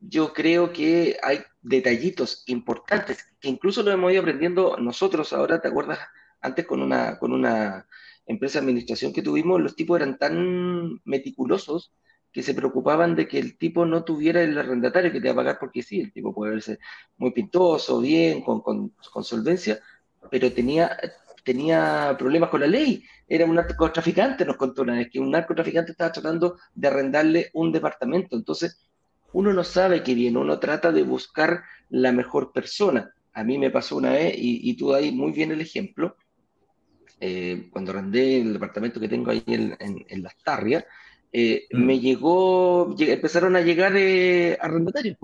yo creo que hay detallitos importantes que incluso lo hemos ido aprendiendo nosotros ahora, ¿te acuerdas? Antes con una, con una empresa de administración que tuvimos, los tipos eran tan meticulosos que se preocupaban de que el tipo no tuviera el arrendatario que te va a pagar porque sí, el tipo puede verse muy pintoso, bien, con, con, solvencia, pero tenía, tenía problemas con la ley. Era un narcotraficante, nos contó una que un narcotraficante estaba tratando de arrendarle un departamento. Entonces, uno no sabe qué viene, uno trata de buscar la mejor persona. A mí me pasó una vez, y, y tú ahí muy bien el ejemplo, eh, cuando arrendé el departamento que tengo ahí en, en, en Las Tarrias, eh, mm. me llegó, empezaron a llegar eh, arrendatarios.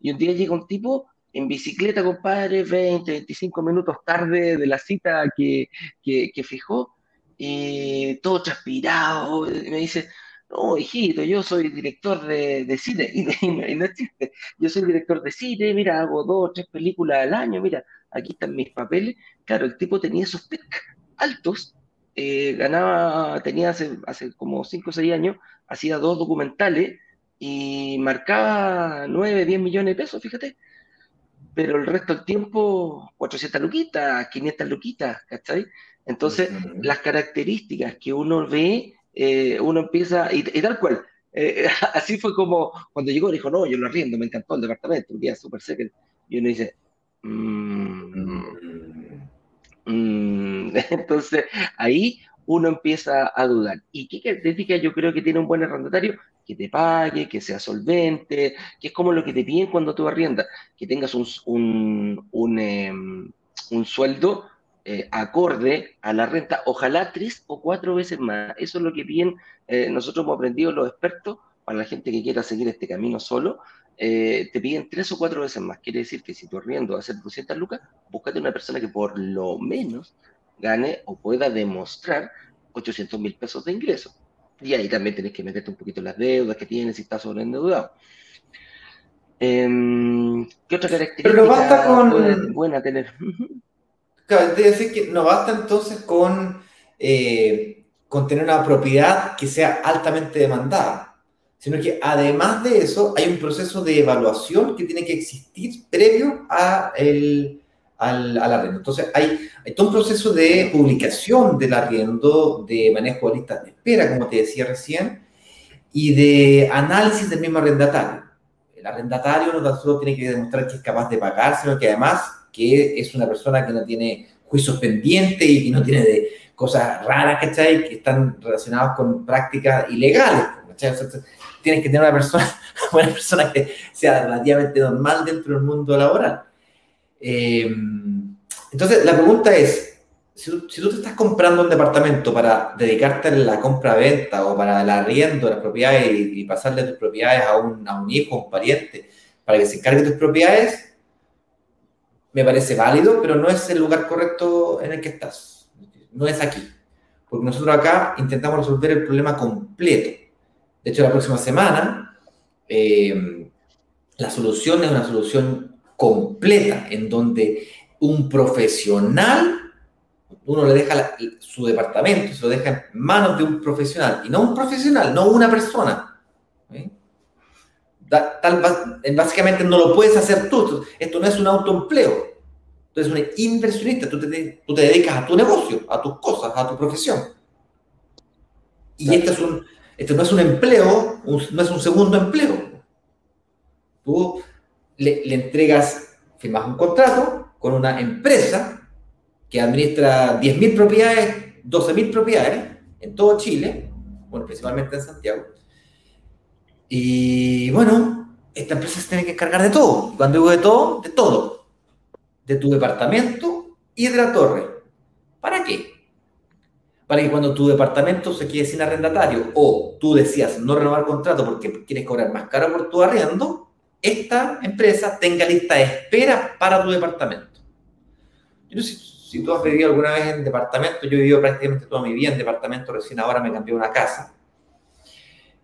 Y un día llega un tipo en bicicleta, compadre, 20, 25 minutos tarde de la cita que, que, fijó, y todo transpirado, y me dice, no, hijito, yo soy director de, de cine, y, no existe, yo soy director de cine, mira, hago dos, tres películas al año, mira, aquí están mis papeles. Claro, el tipo tenía esos altos eh, ganaba, tenía hace, hace como 5 o 6 años, hacía dos documentales y marcaba 9, 10 millones de pesos, fíjate. Pero el resto del tiempo, 400 luquitas, 500 luquitas, ¿cachai? Entonces, las características que uno ve, eh, uno empieza, y, tal cual, eh, así fue como cuando llegó, dijo, no, yo lo arriendo, me encantó el departamento, un día súper seco, y uno dice, mmm, Mm, entonces, ahí uno empieza a dudar. ¿Y qué característica yo creo que tiene un buen arrendatario? Que te pague, que sea solvente, que es como lo que te piden cuando tú arriendas, que tengas un, un, un, em, sueldo eh, acorde a la renta, ojalá tres o cuatro veces más. Eso es lo que piden, eh, nosotros hemos aprendido los expertos, para la gente que quiera seguir este camino solo, eh, te piden tres o cuatro veces más. Quiere decir que si tu arriendo va a ser 200 lucas, búscate una persona que por lo menos gane o pueda demostrar 800 mil pesos de ingreso. Y ahí también tenés que meterte un poquito las deudas que tienes si estás sobreendeudado. Eh, ¿Qué otra característica Pero basta con... buena tener? Claro, te decir que no basta entonces con, eh, con tener una propiedad que sea altamente demandada sino que además de eso hay un proceso de evaluación que tiene que existir previo a el, al, arriendo. Entonces hay, hay, todo un proceso de publicación del arriendo, de manejo de listas de espera, como te decía recién, y de análisis del mismo arrendatario. El arrendatario no tan solo tiene que demostrar que es capaz de pagar, sino que además que es una persona que no tiene juicios pendientes y que no tiene de cosas raras, ¿cachai? Que están relacionadas con prácticas ilegales, ¿cachai? tienes que tener una persona, una persona que sea relativamente normal dentro del mundo laboral. Eh, entonces, la pregunta es, si tú, te estás comprando un departamento para dedicarte a la compra-venta o para el arriendo de las propiedades y, pasarle tus propiedades a un, a un hijo, un pariente, para que se encargue de tus propiedades, me parece válido, pero no es el lugar correcto en el que estás. No es aquí. Porque nosotros acá intentamos resolver el problema completo. De hecho, la próxima semana, eh, la solución es una solución completa, en donde un profesional, uno le deja su departamento, se lo deja en manos de un profesional, y no un profesional, no una persona. tal, básicamente no lo puedes hacer tú. Esto no es un autoempleo. Tú eres un inversionista, tú te, tú te dedicas a tu negocio, a tus cosas, a tu profesión. Y este, es un, este no es un empleo, no es un segundo empleo. Tú le, entregas, firmas un contrato, con una empresa que administra 10.000 propiedades, 12.000 propiedades en todo Chile, bueno, principalmente en Santiago. Y bueno, esta empresa se tiene que encargar de todo. Cuando digo de todo, de todo. De tu departamento y de la torre. ¿Para qué? Para que cuando tu departamento se quede sin arrendatario o tú decías no renovar contrato porque quieres cobrar más caro por tu arriendo, esta empresa tenga lista de espera para tu departamento. Yo no sé si tú has vivido alguna vez en departamento, yo he vivido prácticamente toda mi vida en departamento, recién ahora me cambié una casa.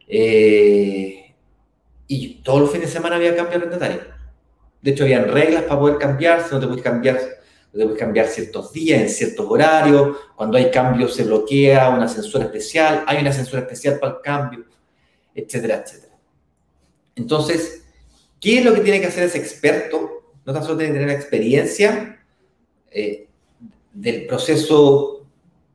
Eh, y todos los fines de semana había cambio arrendatario. De hecho, habían reglas para poder cambiar, si no te puedes cambiar, no te puedes cambiar ciertos días, en ciertos horarios, cuando hay cambios se bloquea una censura especial, hay una censura especial para el cambio, etcétera, etcétera. Entonces, ¿qué es lo que tiene que hacer ese experto? No tan solo tiene que tener experiencia, eh, del proceso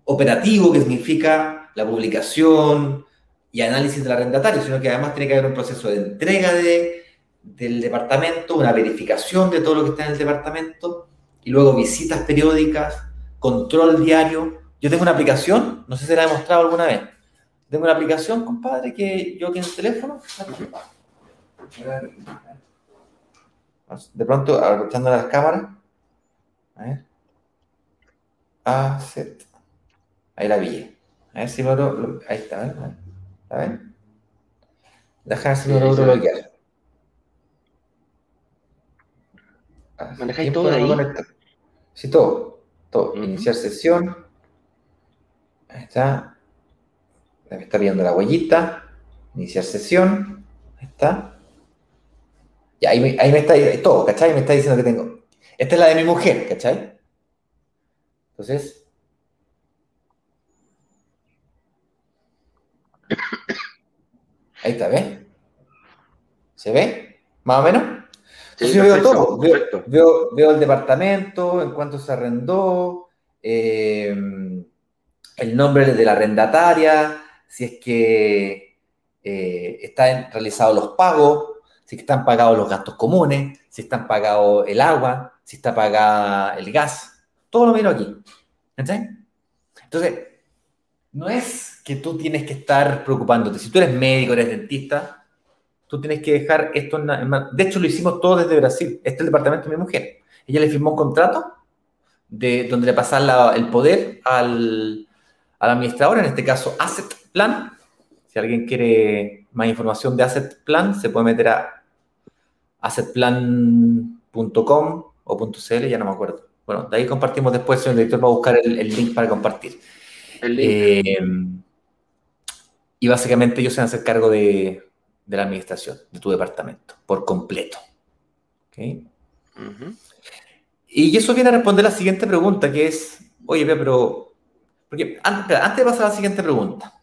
operativo que significa la publicación y análisis del arrendatario, sino que además tiene que haber un proceso de entrega de, del departamento, una verificación de todo lo que está en el departamento y luego visitas periódicas, control diario. Yo tengo una aplicación, no sé si la he mostrado alguna vez. Tengo una aplicación, compadre, que yo aquí en el teléfono. De pronto, aprovechando las cámaras. A ver. Asset. Ahí la vi. A ver si lo, Ahí está, ¿eh? ¿está bien? Déjame si lo logro bloquear. ¿Manejáis todo ahí? Sí, todo. Todo. Iniciar sesión. Ahí está. Me está viendo la huellita. Iniciar sesión. Ahí está. Y ahí me, ahí me está todo, ¿cachai? Me está diciendo que tengo. Esta es la de mi mujer, ¿cachai? Entonces, ahí está, ¿ves? ¿Se ve? ¿Más o menos? Sí, yo veo todo. Veo, el departamento, en cuánto se arrendó, eh, el nombre de la arrendataria, si es que eh, están realizados los pagos, si están pagados los gastos comunes, si están pagados el agua, si está pagada el gas, todo lo miro aquí. Entonces, no es que tú tienes que estar preocupándote. Si tú eres médico, eres dentista, tú tienes que dejar esto en, De hecho, lo hicimos todo desde Brasil. Este es el departamento de mi mujer. Ella le firmó un contrato de, donde le pasaba el poder al, administrador, en este caso Asset Plan. Si alguien quiere más información de Asset Plan, se puede meter a assetplan.com o .cl, ya no me acuerdo. Bueno, de ahí compartimos después, el director va a buscar el, link para compartir. Eh, y básicamente ellos se van a hacer cargo de, la administración, de tu departamento, por completo. Y eso viene a responder la siguiente pregunta, que es, oye, pero, porque antes, antes de pasar a la siguiente pregunta,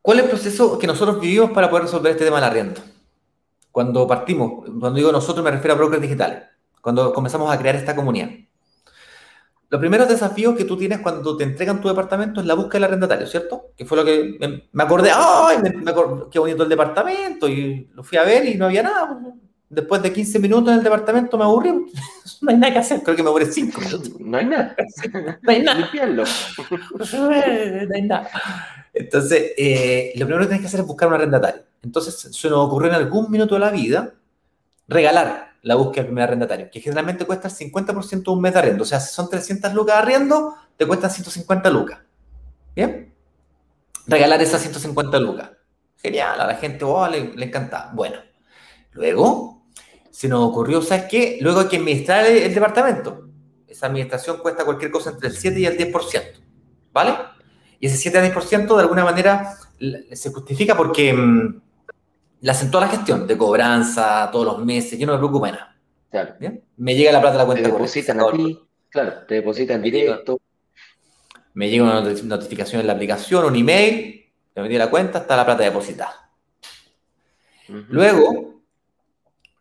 ¿cuál es el proceso que nosotros vivimos para poder resolver este tema del arriendo? Cuando partimos, cuando digo nosotros me refiero a brokers digitales cuando comenzamos a crear esta comunidad. los primeros desafíos que tú tienes cuando te entregan tu departamento es la búsqueda del arrendatario, ¿cierto? Que fue lo que me, me acordé, ¡ay! Me, me acordé, qué bonito el departamento, y lo fui a ver y no había nada. Después de 15 minutos en el departamento me aburrí, no hay nada que hacer, creo que me aburrí 5 minutos. No hay nada. No hay nada. Limpiarlo. no hay nada. Entonces, eh, lo primero que tienes que hacer es buscar un arrendatario. Entonces, se nos ocurrió en algún minuto de la vida regalar la búsqueda del primer arrendatario, que generalmente cuesta el 50% de un mes de arriendo. O sea, si son 300 lucas de arriendo, te cuestan 150 lucas. ¿Bien? Regalar esas 150 lucas. Genial, a la gente oh, le, le encantaba. Bueno, luego se nos ocurrió, ¿sabes qué? Luego hay que administrar el, departamento. Esa administración cuesta cualquier cosa entre el 7 y el 10%. ¿Vale? Y ese 7 a 10% de alguna manera se justifica porque mm, le hacen toda la gestión de cobranza todos los meses. Yo no me preocupo de nada. Claro. ¿bien? Me llega la plata a la Te cuenta depositan a corriente. ti, claro, te depositan directo. Me llega una noti- notificación en la aplicación, un email, me metí a la cuenta, está la plata depositada. Luego,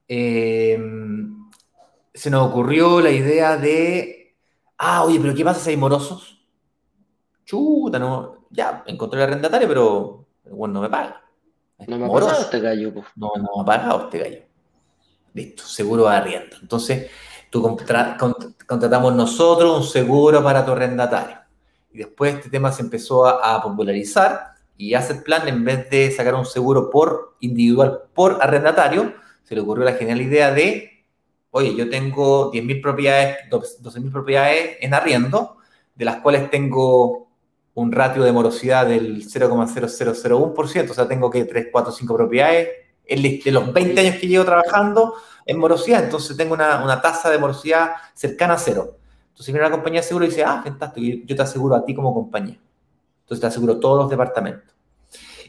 eh, se nos ocurrió la idea de, ah, oye, pero ¿qué pasa si hay morosos? Chuta, no, ya, encontré el arrendatario, pero el bueno no me paga. Es No me ha pasado este gallo, po. No, no me ha pagado este gallo. Listo, seguro de arriendo. Entonces, tú contra- cont- contratamos nosotros un seguro para tu arrendatario. Y después este tema se empezó a, a popularizar y hace plan, en vez de sacar un seguro por individual por arrendatario, se le ocurrió la genial idea de, oye, yo tengo 10.000 propiedades, 12.000 propiedades en arriendo, de las cuales tengo un ratio de morosidad del 0,0001%, o sea, tengo que 3, 4, 5 propiedades de los 20 años que llevo trabajando en morosidad, entonces tengo una, una tasa de morosidad cercana a cero. Entonces viene la compañía de seguro y dice, ah, fantástico, yo te aseguro a ti como compañía. Entonces te aseguro todos los departamentos.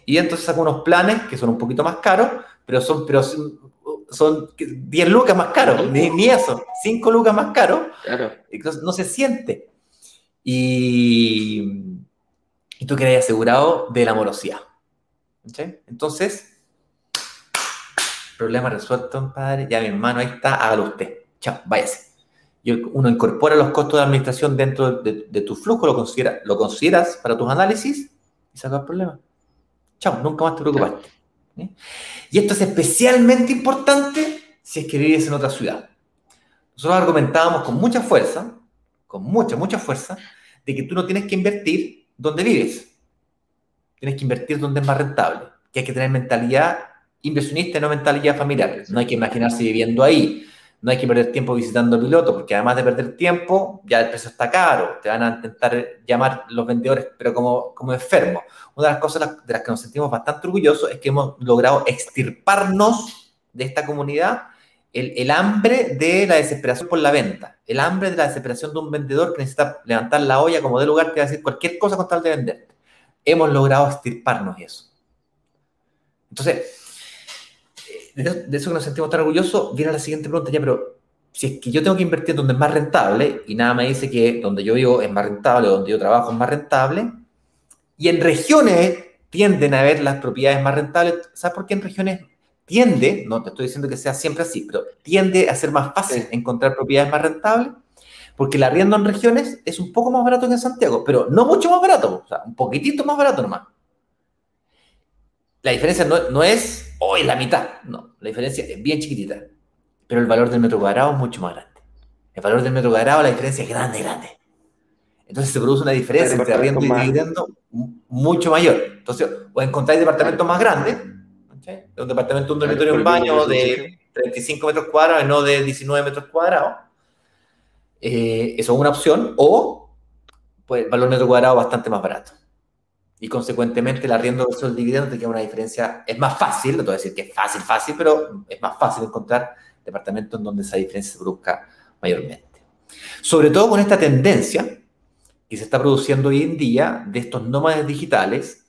Y entonces saco unos planes que son un poquito más caros, pero son, pero son, son 10 lucas más caros, ni, ni eso, 5 lucas más caros, Claro. entonces no se siente. Y, y tú quedas asegurado de la morosidad. Entonces, problema resuelto, compadre. Ya mi hermano, ahí está, hágalo usted. Chao, váyase. Y uno incorpora los costos de administración dentro de, de tu flujo, lo, considera, lo consideras para tus análisis y sacas el problema. Chao, nunca más te preocupaste. Y esto es especialmente importante si es que vives en otra ciudad. Nosotros argumentábamos con mucha fuerza, con mucha, mucha fuerza, de que tú no tienes que invertir donde vives. Tienes que invertir donde es más rentable. Que hay que tener mentalidad inversionista y no mentalidad familiar. No hay que imaginarse viviendo ahí. No hay que perder tiempo visitando pilotos, porque además de perder tiempo, ya el precio está caro. Te van a intentar llamar los vendedores, pero como, como enfermos. Una de las cosas de las que nos sentimos bastante orgullosos es que hemos logrado extirparnos de esta comunidad el, el, hambre de la desesperación por la venta, el hambre de la desesperación de un vendedor que necesita levantar la olla como de lugar que va a decir cualquier cosa con tal de vender. Hemos logrado extirparnos eso. Entonces, de eso que nos sentimos tan orgullosos, viene la siguiente pregunta, pero si es que yo tengo que invertir donde es más rentable, y nada me dice que donde yo vivo es más rentable, donde yo trabajo es más rentable, y en regiones tienden a ver las propiedades más rentables, ¿sabes por qué en regiones tiende, no te estoy diciendo que sea siempre así, pero tiende a ser más fácil sí. encontrar propiedades más rentables, porque el arriendo en regiones es un poco más barato que en Santiago, pero no mucho más barato, o sea, un poquitito más barato nomás. La diferencia no, no es hoy oh, la mitad, no, la diferencia es bien chiquitita, pero el valor del metro cuadrado es mucho más grande. El valor del metro cuadrado, la diferencia es grande, grande. Entonces se produce una diferencia entre arriendo y dividendo mucho mayor. Entonces, o encontráis departamentos más grandes, ¿sí? un departamento, un dormitorio, un baño de 35 metros cuadrados y no de 19 metros cuadrados. Eh, eso es una opción. O, pues, valor metro cuadrado bastante más barato. Y consecuentemente el arriendo versus el dividendo te queda una diferencia, es más fácil, no te voy a decir que es fácil, fácil, pero es más fácil encontrar departamentos en donde esa diferencia se produzca mayormente. Sobre todo con esta tendencia que se está produciendo hoy en día de estos nómades digitales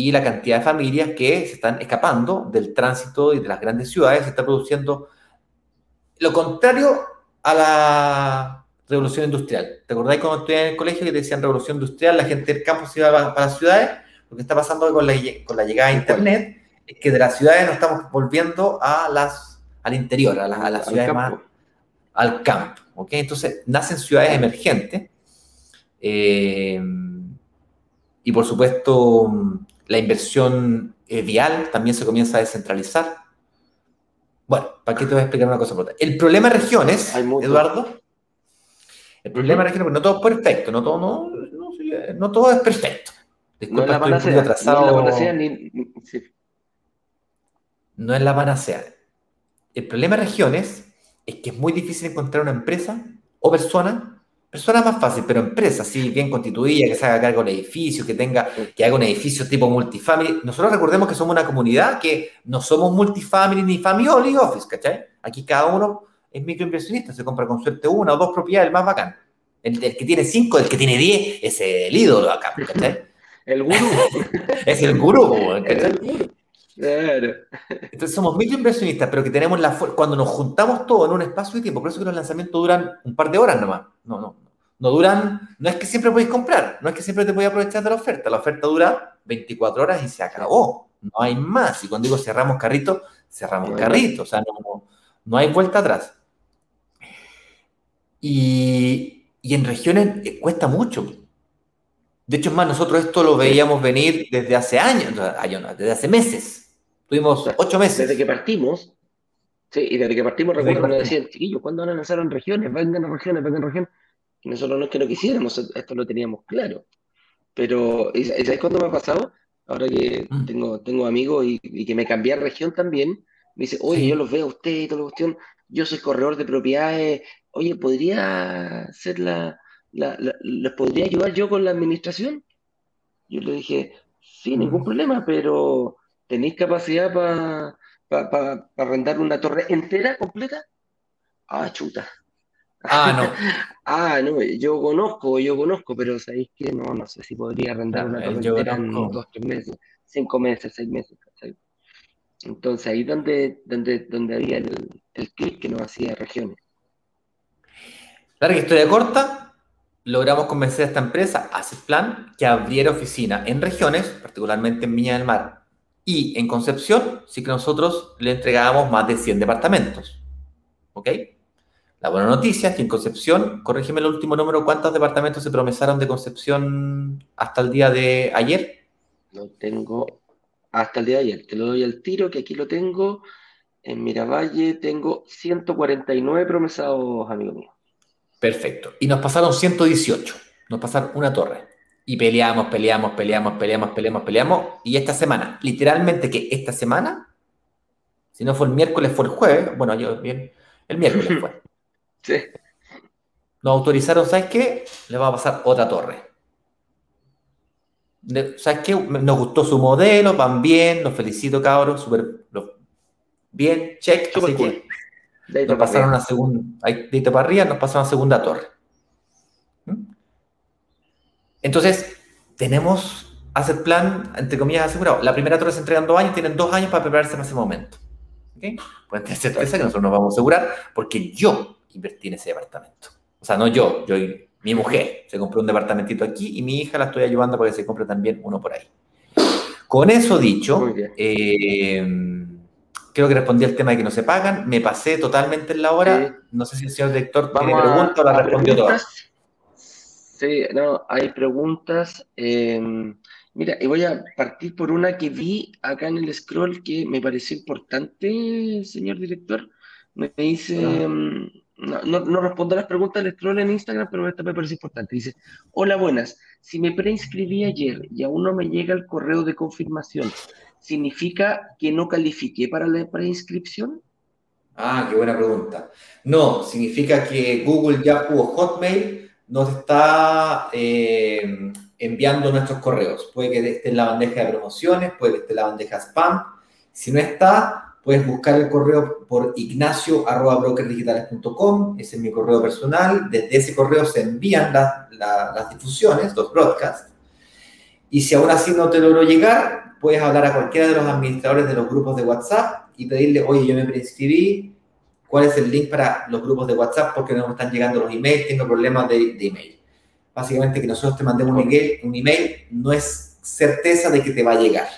y la cantidad de familias que se están escapando del tránsito y de las grandes ciudades, se está produciendo lo contrario a la revolución industrial. ¿Te acordáis cuando estudié en el colegio que decían revolución industrial, la gente del campo se iba para, para las ciudades? Lo que está pasando con la, con la llegada a Internet es que de las ciudades nos estamos volviendo a las, al interior, a, la, a las ciudades más al campo. ¿okay? Entonces, nacen ciudades emergentes Eh, y por supuesto, la inversión eh, vial también se comienza a descentralizar. Bueno, ¿para qué te voy a explicar una cosa? El problema de regiones, Eduardo, el problema de regiones, porque no todo es perfecto, no todo, no, no, todo es perfecto. no es la panacea, no es la panacea ni... No es la panacea. El problema de regiones es que es muy difícil encontrar una empresa o persona Personas más fácil, pero empresa, sí, bien constituida, que se haga cargo del edificio, que tenga, que haga un edificio tipo multifamily. Nosotros recordemos que somos una comunidad que no somos multifamily ni family office, ¿cachai? Aquí cada uno es microinversionista, se compra con suerte una o dos propiedades, el más bacán. El, que tiene cinco, el que tiene diez, es el ídolo acá, ¿cachai? el gurú. es el gurú, ¿cachai? Entonces somos microinversionistas, pero que tenemos la cuando nos juntamos todos en un espacio de tiempo, por eso que los lanzamientos duran un par de horas nomás. No, no, no duran, no es que siempre podéis comprar, no es que siempre te podéis aprovechar de la oferta. La oferta dura 24 horas y se acabó. No hay más. Y cuando digo cerramos carrito, cerramos carrito. O sea, no, no, hay vuelta atrás. Y, y en regiones eh, cuesta mucho. De hecho, es más, nosotros esto lo veíamos venir desde hace años, desde hace meses. Tuvimos ocho meses. Desde que partimos, sí, y desde que partimos recuerdo que nos decían, chiquillos, ¿cuándo van a lanzar en regiones? Vengan a regiones, vengan a regiones. Y nosotros no es que no quisiéramos, esto lo teníamos claro. Pero, ¿sabes cuándo me ha pasado? Ahora que mm. tengo, tengo amigos y, que me cambié a región también, me dice, oye, yo los veo a usted y toda la cuestión, yo soy corredor de propiedades, oye, ¿podría ser la, la, ¿les podría ayudar yo con la administración? Yo le dije, sí, ningún mm. problema, pero ¿Tenéis capacidad para arrendar una torre entera, completa? Ah, chuta. Ah, no. ah, no, yo conozco, yo conozco, pero sabéis que no, no sé si podría arrendar una torre entera en dos, tres meses, cinco meses, seis meses. Entonces ahí donde, donde, donde había el, el clic que nos hacía regiones. Claro que historia corta, logramos convencer a esta empresa, Asset Plan, que abriera oficina en regiones, particularmente en Viña del Mar, y en Concepción sí que nosotros le entregábamos más de 100 departamentos. ¿Ok? La buena noticia es que en Concepción, corrígeme el último número, ¿cuántos departamentos se promesaron de Concepción hasta el día de ayer? Lo tengo hasta el día de ayer. Te lo doy al tiro, que aquí lo tengo. En Miravalle tengo 149 promesados, amigo mío. Perfecto. Y nos pasaron 118. Nos pasaron una torre y peleamos, peleamos, peleamos, peleamos, peleamos, peleamos. Y esta semana, literalmente que esta semana, si no fue el miércoles, fue el jueves, bueno, yo bien, el miércoles fue. Sí. Nos autorizaron, ¿sabes qué? Le va a pasar otra torre. ¿Sabes qué? Nos gustó su modelo, van bien, los felicito, cabros, súper bien, check. Super así que nos pasaron una segunda, de para arriba, nos pasaron una segunda torre. Entonces, tenemos hacer plan, entre comillas, asegurado. La primera torre se entrega en dos años, tienen dos años para prepararse en ese momento. ¿Ok? Pueden tener certeza que nosotros nos vamos a asegurar porque yo invertí en ese departamento. O sea, no yo, yo mi mujer se compró un departamentito aquí y mi hija la estoy ayudando para que se compre también uno por ahí. Con eso dicho, eh, creo que respondí al tema de que no se pagan. Me pasé totalmente en la hora. No sé si el señor director tiene pregunta o la respondió todas. Sí, no, hay preguntas. Em, mira, y voy a partir por una que vi acá en el scroll que me pareció importante, señor director. Me dice, em, no, no, respondo a las preguntas del scroll en Instagram, pero esta me parece importante. Dice, hola, buenas. Si me preinscribí ayer y aún no me llega el correo de confirmación, ¿significa que no califiqué para la preinscripción? Ah, qué buena pregunta. No, significa que Google, Yahoo o Hotmail nos está eh, enviando nuestros correos. Puede que esté en la bandeja de promociones, puede que esté en la bandeja spam. Si no está, puedes buscar el correo por ignacio.brokerdigitales.com, ese es mi correo personal. Desde ese correo se envían las difusiones, los broadcasts. Y si aún así no te logró llegar, puedes hablar a cualquiera de los administradores de los grupos de WhatsApp y pedirle, oye, yo me preinscribí, cuál es el link para los grupos de WhatsApp porque no me están llegando los emails, tengo problemas de, email. Básicamente que nosotros te mandemos un email, un email no es certeza de que te va a llegar.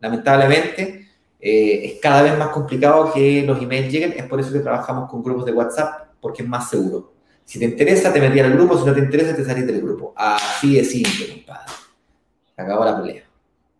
Lamentablemente eh, es cada vez más complicado que los emails lleguen, es por eso que trabajamos con grupos de WhatsApp porque es más seguro. Si te interesa, te metí al grupo, si no te interesa, te salís del grupo. Así de simple, compadre. Acabó la pelea.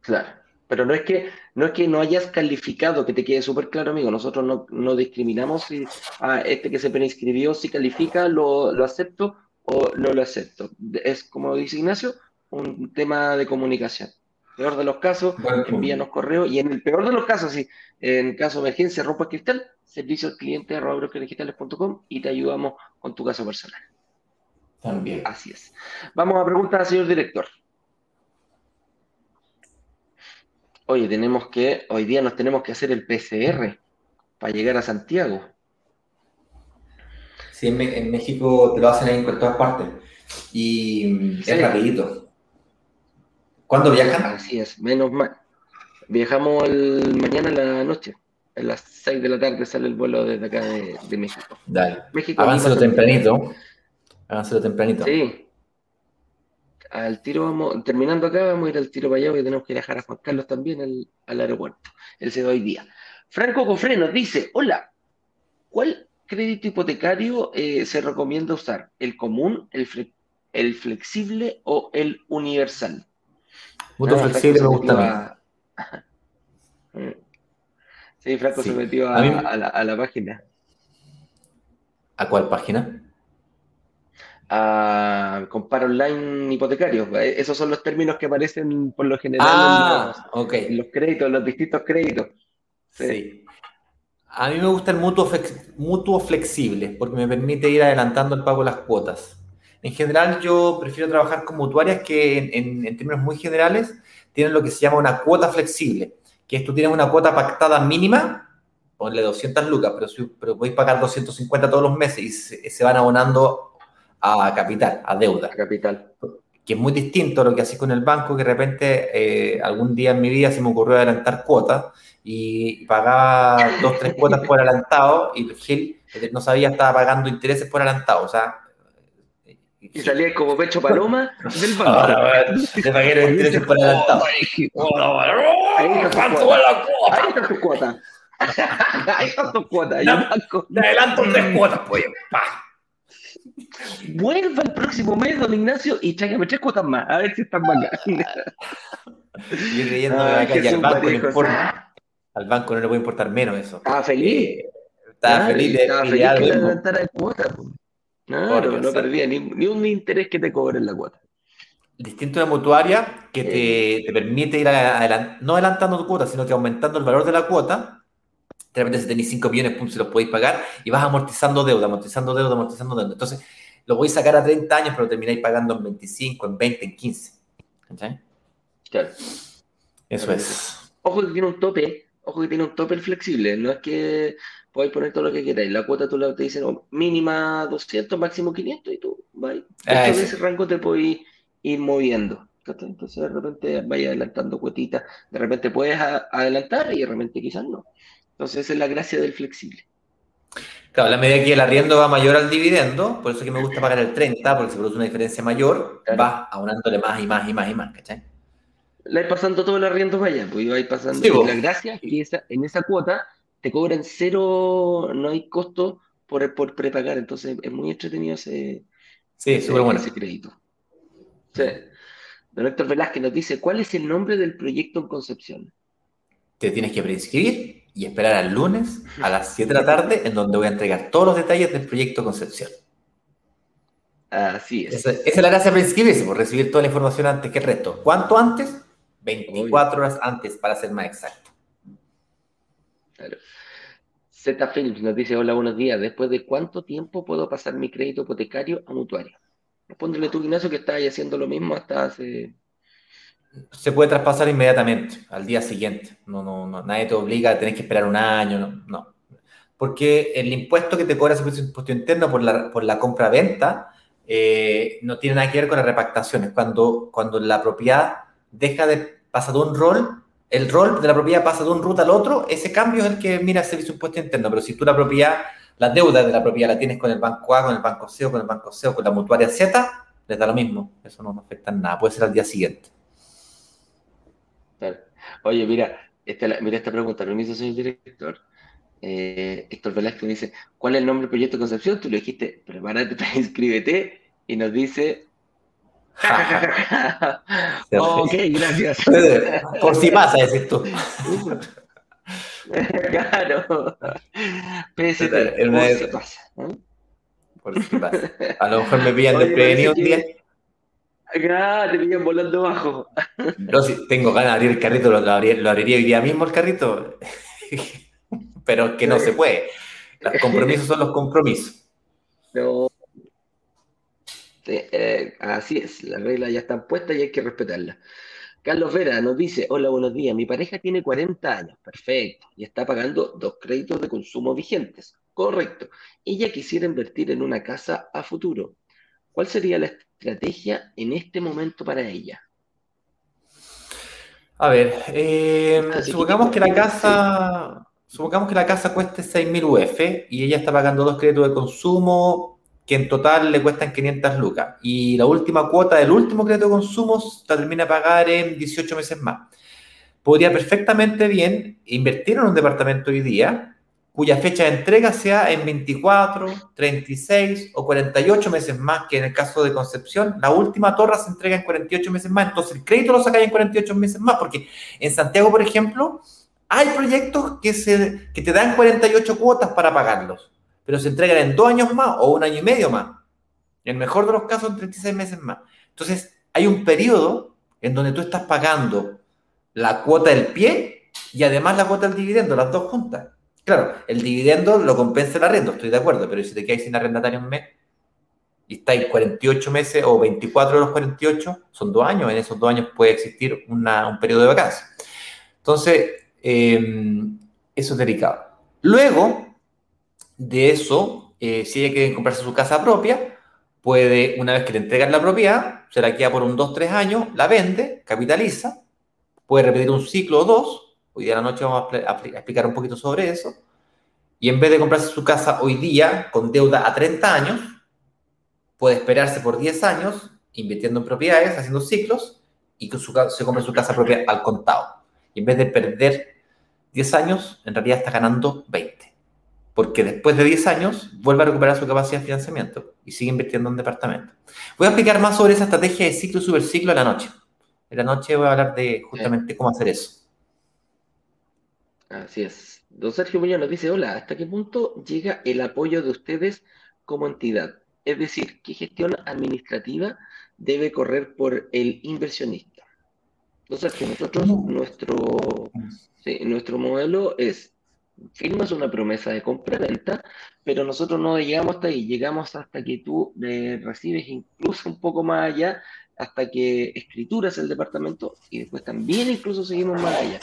Claro. Pero no es que no es que no hayas calificado, que te quede súper claro, amigo. Nosotros no, no discriminamos si a este que se preinscribió, si califica, lo, lo acepto o no lo acepto. Es como dice Ignacio, un tema de comunicación. Peor de los casos, envíanos correo y en el peor de los casos, sí, en caso de emergencia, ropa cristal, servicio al cliente arroba y te ayudamos con tu caso personal. También. Así es. Vamos a preguntar al señor director. Oye, tenemos que, hoy día nos tenemos que hacer el PCR para llegar a Santiago. Sí, en, México te lo hacen ahí en todas partes. Y es rapidito. ¿Cuándo viajan? Así es, menos mal. Viajamos el, mañana en la noche. A las 6 de la tarde sale el vuelo desde acá de, México. Dale. México, Aváncelo tempranito. Aváncelo tempranito. Sí, al tiro vamos, terminando acá, vamos a ir al tiro para allá porque tenemos que dejar a Juan Carlos también al, aeropuerto. Él se va hoy día. Franco Cofre nos dice, hola, ¿cuál crédito hipotecario eh, se recomienda usar? ¿El común, el, el flexible o el universal? Mucho flexible me gusta Sí, Franco se metió a, la, a la página. ¿A cuál página? A comprar online hipotecario. Eh, esos son los términos que aparecen por lo general ah, en, los, créditos, los distintos créditos. Sí. A mí me gusta el mutuo, mutuo flexible porque me permite ir adelantando el pago de las cuotas. En general, yo prefiero trabajar con mutuarias que, en, términos muy generales, tienen lo que se llama una cuota flexible, que es tú tienes una cuota pactada mínima, ponle 200 lucas, pero, pero podéis pagar 250 todos los meses y se van abonando a capital, a deuda. capital. Que es muy distinto a lo que hacía con el banco, que de repente eh, algún día en mi vida se me ocurrió adelantar cuotas y pagaba dos, tres cuotas por adelantado y Gil no sabía, estaba pagando intereses por adelantado. O sea, y salía como pecho paloma del banco. Ahora, te pagué los intereses por adelantado. Ahí está tu cuota. Ahí está tu cuota. Te adelanto tres cuotas, pues. Vuelva el próximo mes, don Ignacio, y tráigame tres cuotas más, a ver si están mal. Yo creyendo ah, que al banco, importa, al banco no le puede importar menos eso. Estaba feliz. Eh, estaba feliz de estaba feliz que le la cuota. No, no, no perdía ni, ni, un interés que te cobren la cuota. Distinto de mutuaria que te, te permite ir adelant, no adelantando tu cuota, sino que aumentando el valor de la cuota de repente si tenéis 5 millones, puntos, si los podéis pagar y vas amortizando deuda, amortizando deuda, amortizando deuda. Entonces, lo podéis sacar a 30 años, pero termináis pagando en 25, en 20, en 15. ¿Cachai? Claro. Eso es. Ojo que tiene un tope, ojo que tiene un tope flexible, no es que podáis poner todo lo que queráis. La cuota tú te dicen oh, mínima 200, máximo 500 y tú vais. Ah, ese rango te podéis ir moviendo. Entonces de repente vaya adelantando cuetitas, de repente puedes adelantar y de repente quizás no. Entonces esa es la gracia del flexible. Claro, la medida que el arriendo va mayor al dividendo, por eso que me gusta pagar el 30, porque se produce una diferencia mayor, va aunándole más y más y más y más, ¿cachai? La vais pasando todo el arriendo para allá, pues vais pasando. y la gracia es que en esa cuota te cobran cero, no hay costo por, por prepagar, entonces es muy entretenido ese, sí, bueno. ese crédito. Sí. Don Héctor Velázquez nos dice, ¿cuál es el nombre del proyecto en Concepción? Te tienes que preinscribir y esperar al lunes a las 7 de la tarde, en donde voy a entregar todos los detalles del proyecto Concepción. Así es. Esa, es la gracia de inscribirse, por recibir toda la información antes que el resto. ¿Cuánto antes? 24 horas antes, para ser más exacto. Claro. Z Films nos dice, hola, buenos días. ¿Después de cuánto tiempo puedo pasar mi crédito hipotecario a mutuario? Respóndele tú, Ignacio, que estás haciendo lo mismo hasta hace se puede traspasar inmediatamente, al día siguiente. No, no, no, nadie te obliga a tener que esperar un año, no, Porque el impuesto que te cobra ese impuesto interno por la, por la compra-venta eh, no tiene nada que ver con las repactaciones. Cuando, cuando la propiedad deja de pasar de un rol, el rol de la propiedad pasa de un root al otro, ese cambio es el que mira el servicio impuesto interno. Pero si tú la propiedad, la deuda de la propiedad la tienes con el banco A, con el banco C o con el banco C o con la mutuaria Z, les da lo mismo. Eso no afecta en nada. Puede ser al día siguiente. Oye, mira, esta, mira esta pregunta, permiso, señor director. eh, Héctor Velázquez me dice, ¿cuál es el nombre del proyecto de Concepción? Tú le dijiste, prepárate para inscríbete, y nos dice, ok, gracias. Por si pasa, decís tú. claro. PST, por si pasa. Por si pasa. A lo mejor me pillan desprevenido un día. Acá te pillan volando bajo. Yo sí tengo ganas de abrir el carrito, lo, abriría, hoy día mismo el carrito, pero que no se puede. Los compromisos son los compromisos. No. Eh, así es, las reglas ya están puestas y hay que respetarlas. Carlos Vera nos dice, hola, buenos días, mi pareja tiene 40 años, perfecto, y está pagando dos créditos de consumo vigentes, correcto. Ella quisiera invertir en una casa a futuro. ¿Cuál sería la estrategia en este momento para ella? A ver, eh, supongamos que la casa, supongamos que la casa cueste 6.000 UF y ella está pagando dos créditos de consumo que en total le cuestan 500 lucas. Y la última cuota del último crédito de consumo la termina a pagar en 18 meses más. Podría perfectamente bien invertir en un departamento hoy día cuya fecha de entrega sea en 24, 36 o 48 meses más, que en el caso de Concepción, la última torre se entrega en 48 meses más, entonces el crédito lo saca en 48 meses más, porque en Santiago, por ejemplo, hay proyectos que, se, que te dan 48 cuotas para pagarlos, pero se entregan en dos años más o un año y medio más. En el mejor de los casos, en 36 meses más. Entonces, hay un periodo en donde tú estás pagando la cuota del pie y además la cuota del dividendo, las dos juntas. Claro, el dividendo lo compensa el arrendo, estoy de acuerdo, pero si te quedas sin arrendatario un mes y estáis 48 meses o 24 de los 48, son dos años, en esos dos años puede existir un periodo de vacancia. Entonces, em, eso es delicado. Luego de eso, eh, si ella quiere comprarse su casa propia, puede, una vez que le entregan la propiedad, se la queda por un 2-3 años, la vende, capitaliza, puede repetir un ciclo o dos, Hoy día a la noche vamos a, explicar un poquito sobre eso. Y en vez de comprarse su casa hoy día con deuda a 30 años, puede esperarse por 10 años invirtiendo en propiedades, haciendo ciclos y que se compre su casa propia al contado. Y en vez de perder 10 años, en realidad está ganando 20. Porque después de 10 años vuelve a recuperar su capacidad de financiamiento y sigue invirtiendo en departamento. Voy a explicar más sobre esa estrategia de ciclo y superciclo en la noche. En la noche voy a hablar de justamente cómo hacer eso. Así es. Don Sergio Muñoz nos dice, hola, ¿hasta qué punto llega el apoyo de ustedes como entidad? Es decir, ¿qué gestión administrativa debe correr por el inversionista? Don Sergio, nosotros, nuestro, nuestro modelo es, firmas una promesa de compra-venta, pero nosotros no llegamos hasta ahí, llegamos hasta que tú eh, recibes incluso un poco más allá, hasta que escrituras el departamento y después también incluso seguimos más allá.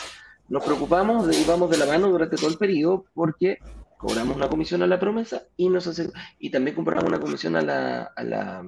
Nos preocupamos y vamos de la mano durante todo el periodo porque cobramos una comisión a la promesa y nos hace, y también compramos una comisión a la, a la,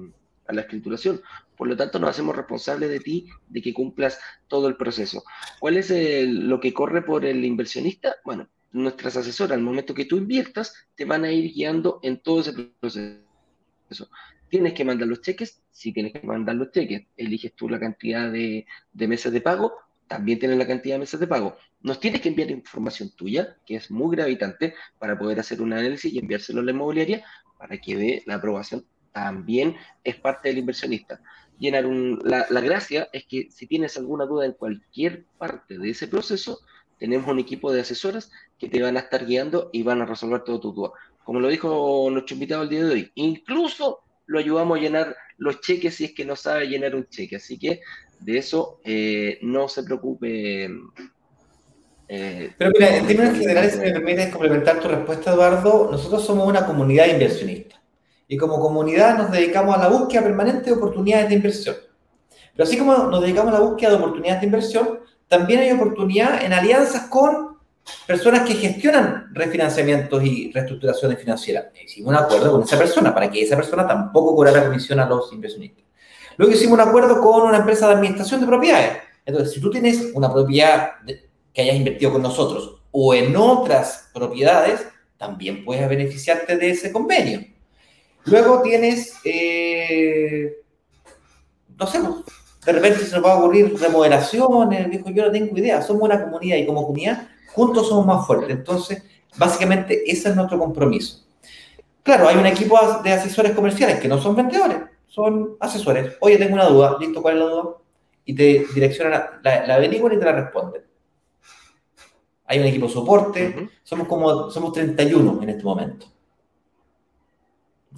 a la escrituración. Por lo tanto, nos hacemos responsables de ti de que cumplas todo el proceso. ¿Cuál es lo que corre por el inversionista? Bueno, nuestras asesoras, al momento que tú inviertas, te van a ir guiando en todo ese proceso. ¿Tienes que mandar los cheques? Sí, tienes que mandar los cheques. Eliges tú la cantidad de, de meses de pago también tienes la cantidad de meses de pago. Nos tienes que enviar información tuya, que es muy gravitante, para poder hacer un análisis y enviárselo a la inmobiliaria para que dé la aprobación. También es parte del inversionista. Llenar un, la, la gracia es que si tienes alguna duda en cualquier parte de ese proceso, tenemos un equipo de asesoras que te van a estar guiando y van a resolver todo tu duda. Como lo dijo nuestro invitado el día de hoy, incluso lo ayudamos a llenar los cheques si es que no sabe llenar un cheque. Así que de eso eh, no se preocupe. Eh, Pero mira, en términos generales, si me permites complementar tu respuesta, Eduardo, nosotros somos una comunidad inversionista. Y como comunidad nos dedicamos a la búsqueda permanente de oportunidades de inversión. Pero así como nos dedicamos a la búsqueda de oportunidades de inversión, también hay oportunidad en alianzas con personas que gestionan refinanciamientos y reestructuraciones financieras. Hicimos un acuerdo con esa persona para que esa persona tampoco cobrara comisión a los inversionistas. Luego hicimos un acuerdo con una empresa de administración de propiedades. Entonces, si tú tienes una propiedad que hayas invertido con nosotros o en otras propiedades, también puedes beneficiarte de ese convenio. Luego tienes, eh, no sé, pues, de repente se nos va a ocurrir remodelaciones, dijo, yo no tengo idea, somos una comunidad y como comunidad juntos somos más fuertes. Entonces, Básicamente, ese es nuestro compromiso. Claro, hay un equipo de asesores comerciales que no son vendedores, son asesores. Oye, tengo una duda, listo, ¿cuál es la duda? Y te direccionan, la, la y te la responden. Hay un equipo de soporte, somos como, somos 31 en este momento.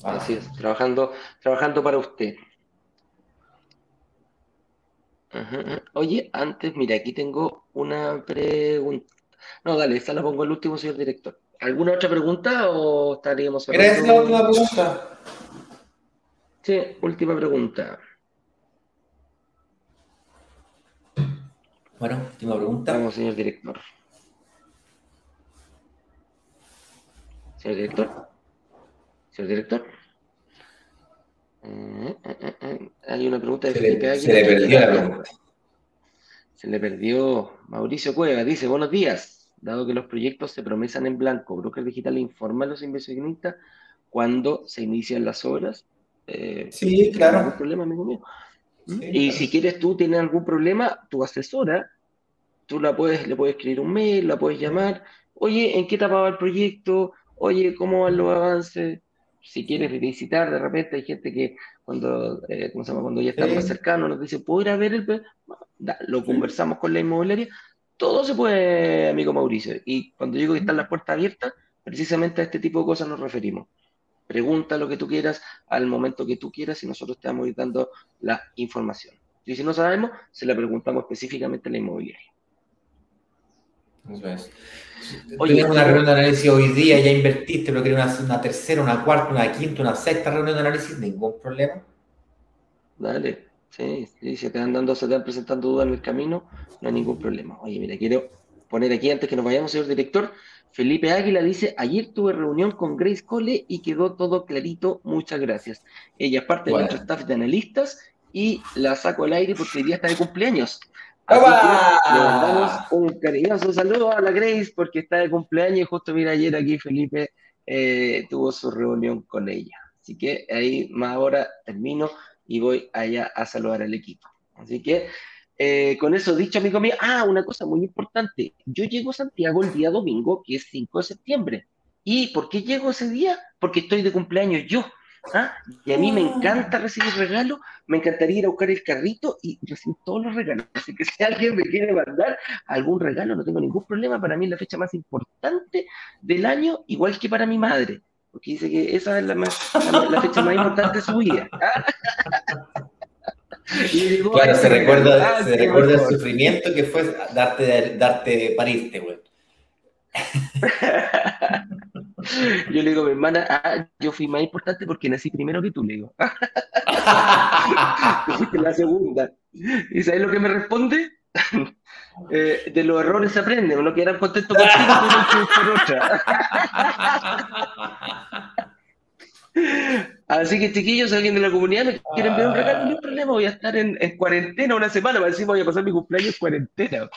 Así es, trabajando, trabajando para usted. Oye, antes, mira, aquí tengo una pregunta. No, dale, esta la pongo el último, señor director. ¿Alguna otra pregunta o estaríamos ¿Eres la última pregunta? Sí, última pregunta. Bueno, última pregunta. Vamos, señor director. Señor director. Señor director. Eh, eh, eh, hay una pregunta de se Felipe Se le perdió la pregunta. Se le perdió Mauricio Cueva. Dice, buenos días. Dado que los proyectos se promesan en blanco, Broker Digital informa a los inversionistas cuando se inician las obras. sí, claro. No problema, amigo mío. y si quieres tú, tienes algún problema, tu asesora, tú la puedes, le puedes escribir un mail, la puedes llamar. Oye, ¿en qué etapa va el proyecto? Oye, ¿cómo van los avances? si quieres visitar, de repente hay gente que cuando, eh, ¿cómo se llama? cuando ya está más cercano nos dice, ¿puedo ir a ver el Lo conversamos con la inmobiliaria. Todo se puede, amigo Mauricio. Y cuando digo que están las puertas abiertas, precisamente a este tipo de cosas nos referimos. Pregunta lo que tú quieras al momento que tú quieras y nosotros te vamos a ir dando la información. Y si no sabemos, se la preguntamos específicamente a la inmobiliaria. Eso es. Oye, una reunión de análisis hoy día, ya invertiste, pero quieres una, tercera, una cuarta, una quinta, una sexta reunión de análisis, ningún problema. Dale, sí, sí, se te dando, se te van presentando dudas en el camino, no hay ningún problema. Oye, mira, quiero poner aquí antes que nos vayamos, señor director. Felipe Águila dice, ayer tuve reunión con Grace Cole y quedó todo clarito, muchas gracias. Ella es parte de nuestro staff de analistas y la saco al aire porque hoy día está de cumpleaños. Así que le mandamos un cariñoso saludo a la Grace porque está de cumpleaños y justo mira ayer aquí Felipe eh, tuvo su reunión con ella. Así que ahí más ahora termino y voy allá a saludar al equipo. Así que eh, con eso dicho, amigo mío, ah, una cosa muy importante. Yo llego a Santiago el día domingo, que es 5 de septiembre. ¿Y por qué llego ese día? Porque estoy de cumpleaños yo. ¿ah? Y a mí me encanta recibir regalos, me encantaría ir a buscar el carrito y recibir todos los regalos. Así que si alguien me quiere mandar algún regalo, no tengo ningún problema. Para mí es la fecha más importante del año, igual que para mi madre, porque dice que esa es la, la, fecha más importante de su vida. claro, se recuerda, se recuerda el sufrimiento que fue darte, darte parirte, güey. Yo le digo a mi hermana, ah, yo fui más importante porque nací primero que tú, le digo. la segunda. ¿Y sabes lo que me responde? Eh, de los errores se aprende, uno que era contento contigo, pero por otra. Así que, chiquillos, alguien de la comunidad me quieren ver un regalo, no hay problema, voy a estar en, en cuarentena una semana, para decir voy a pasar mi cumpleaños en cuarentena.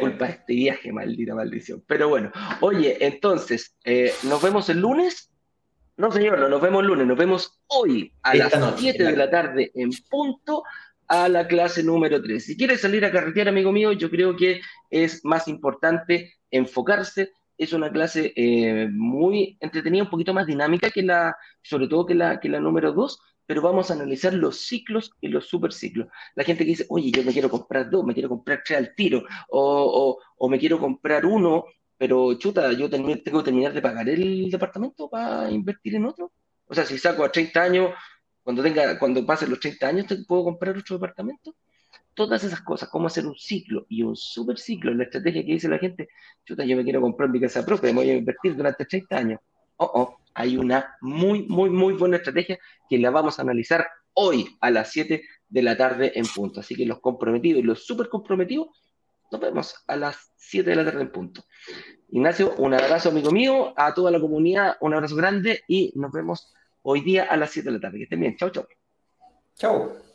Culpa de este viaje, maldita maldición. Pero bueno, oye, entonces, eh, ¿nos vemos el lunes? No, señor, no nos vemos el lunes, nos vemos hoy a las 7 de la tarde en punto a la clase número 3. Si quieres salir a carretear, amigo mío, yo creo que es más importante enfocarse. Es una clase eh, muy entretenida, un poquito más dinámica que la, sobre todo que la, que la número 2, pero vamos a analizar los ciclos y los superciclos. La gente que dice, oye, yo me quiero comprar dos, me quiero comprar tres al tiro, o, o, me quiero comprar uno, pero chuta, yo tengo que terminar de pagar el departamento para invertir en otro. O sea, si saco a 30 años, cuando tenga, cuando pasen los 30 años, ¿puedo comprar otro departamento? Todas esas cosas, cómo hacer un ciclo y un superciclo, la estrategia que dice la gente, chuta, yo me quiero comprar mi casa propia, me voy a invertir durante 30 años. Oh, oh, hay una muy, muy, muy buena estrategia que la vamos a analizar hoy a las 7 de la tarde en punto. Así que los comprometidos y los súper comprometidos, nos vemos a las 7 de la tarde en punto. Ignacio, un abrazo amigo mío, a toda la comunidad, un abrazo grande y nos vemos hoy día a las 7 de la tarde. Que estén bien. Chao, chao. Chao.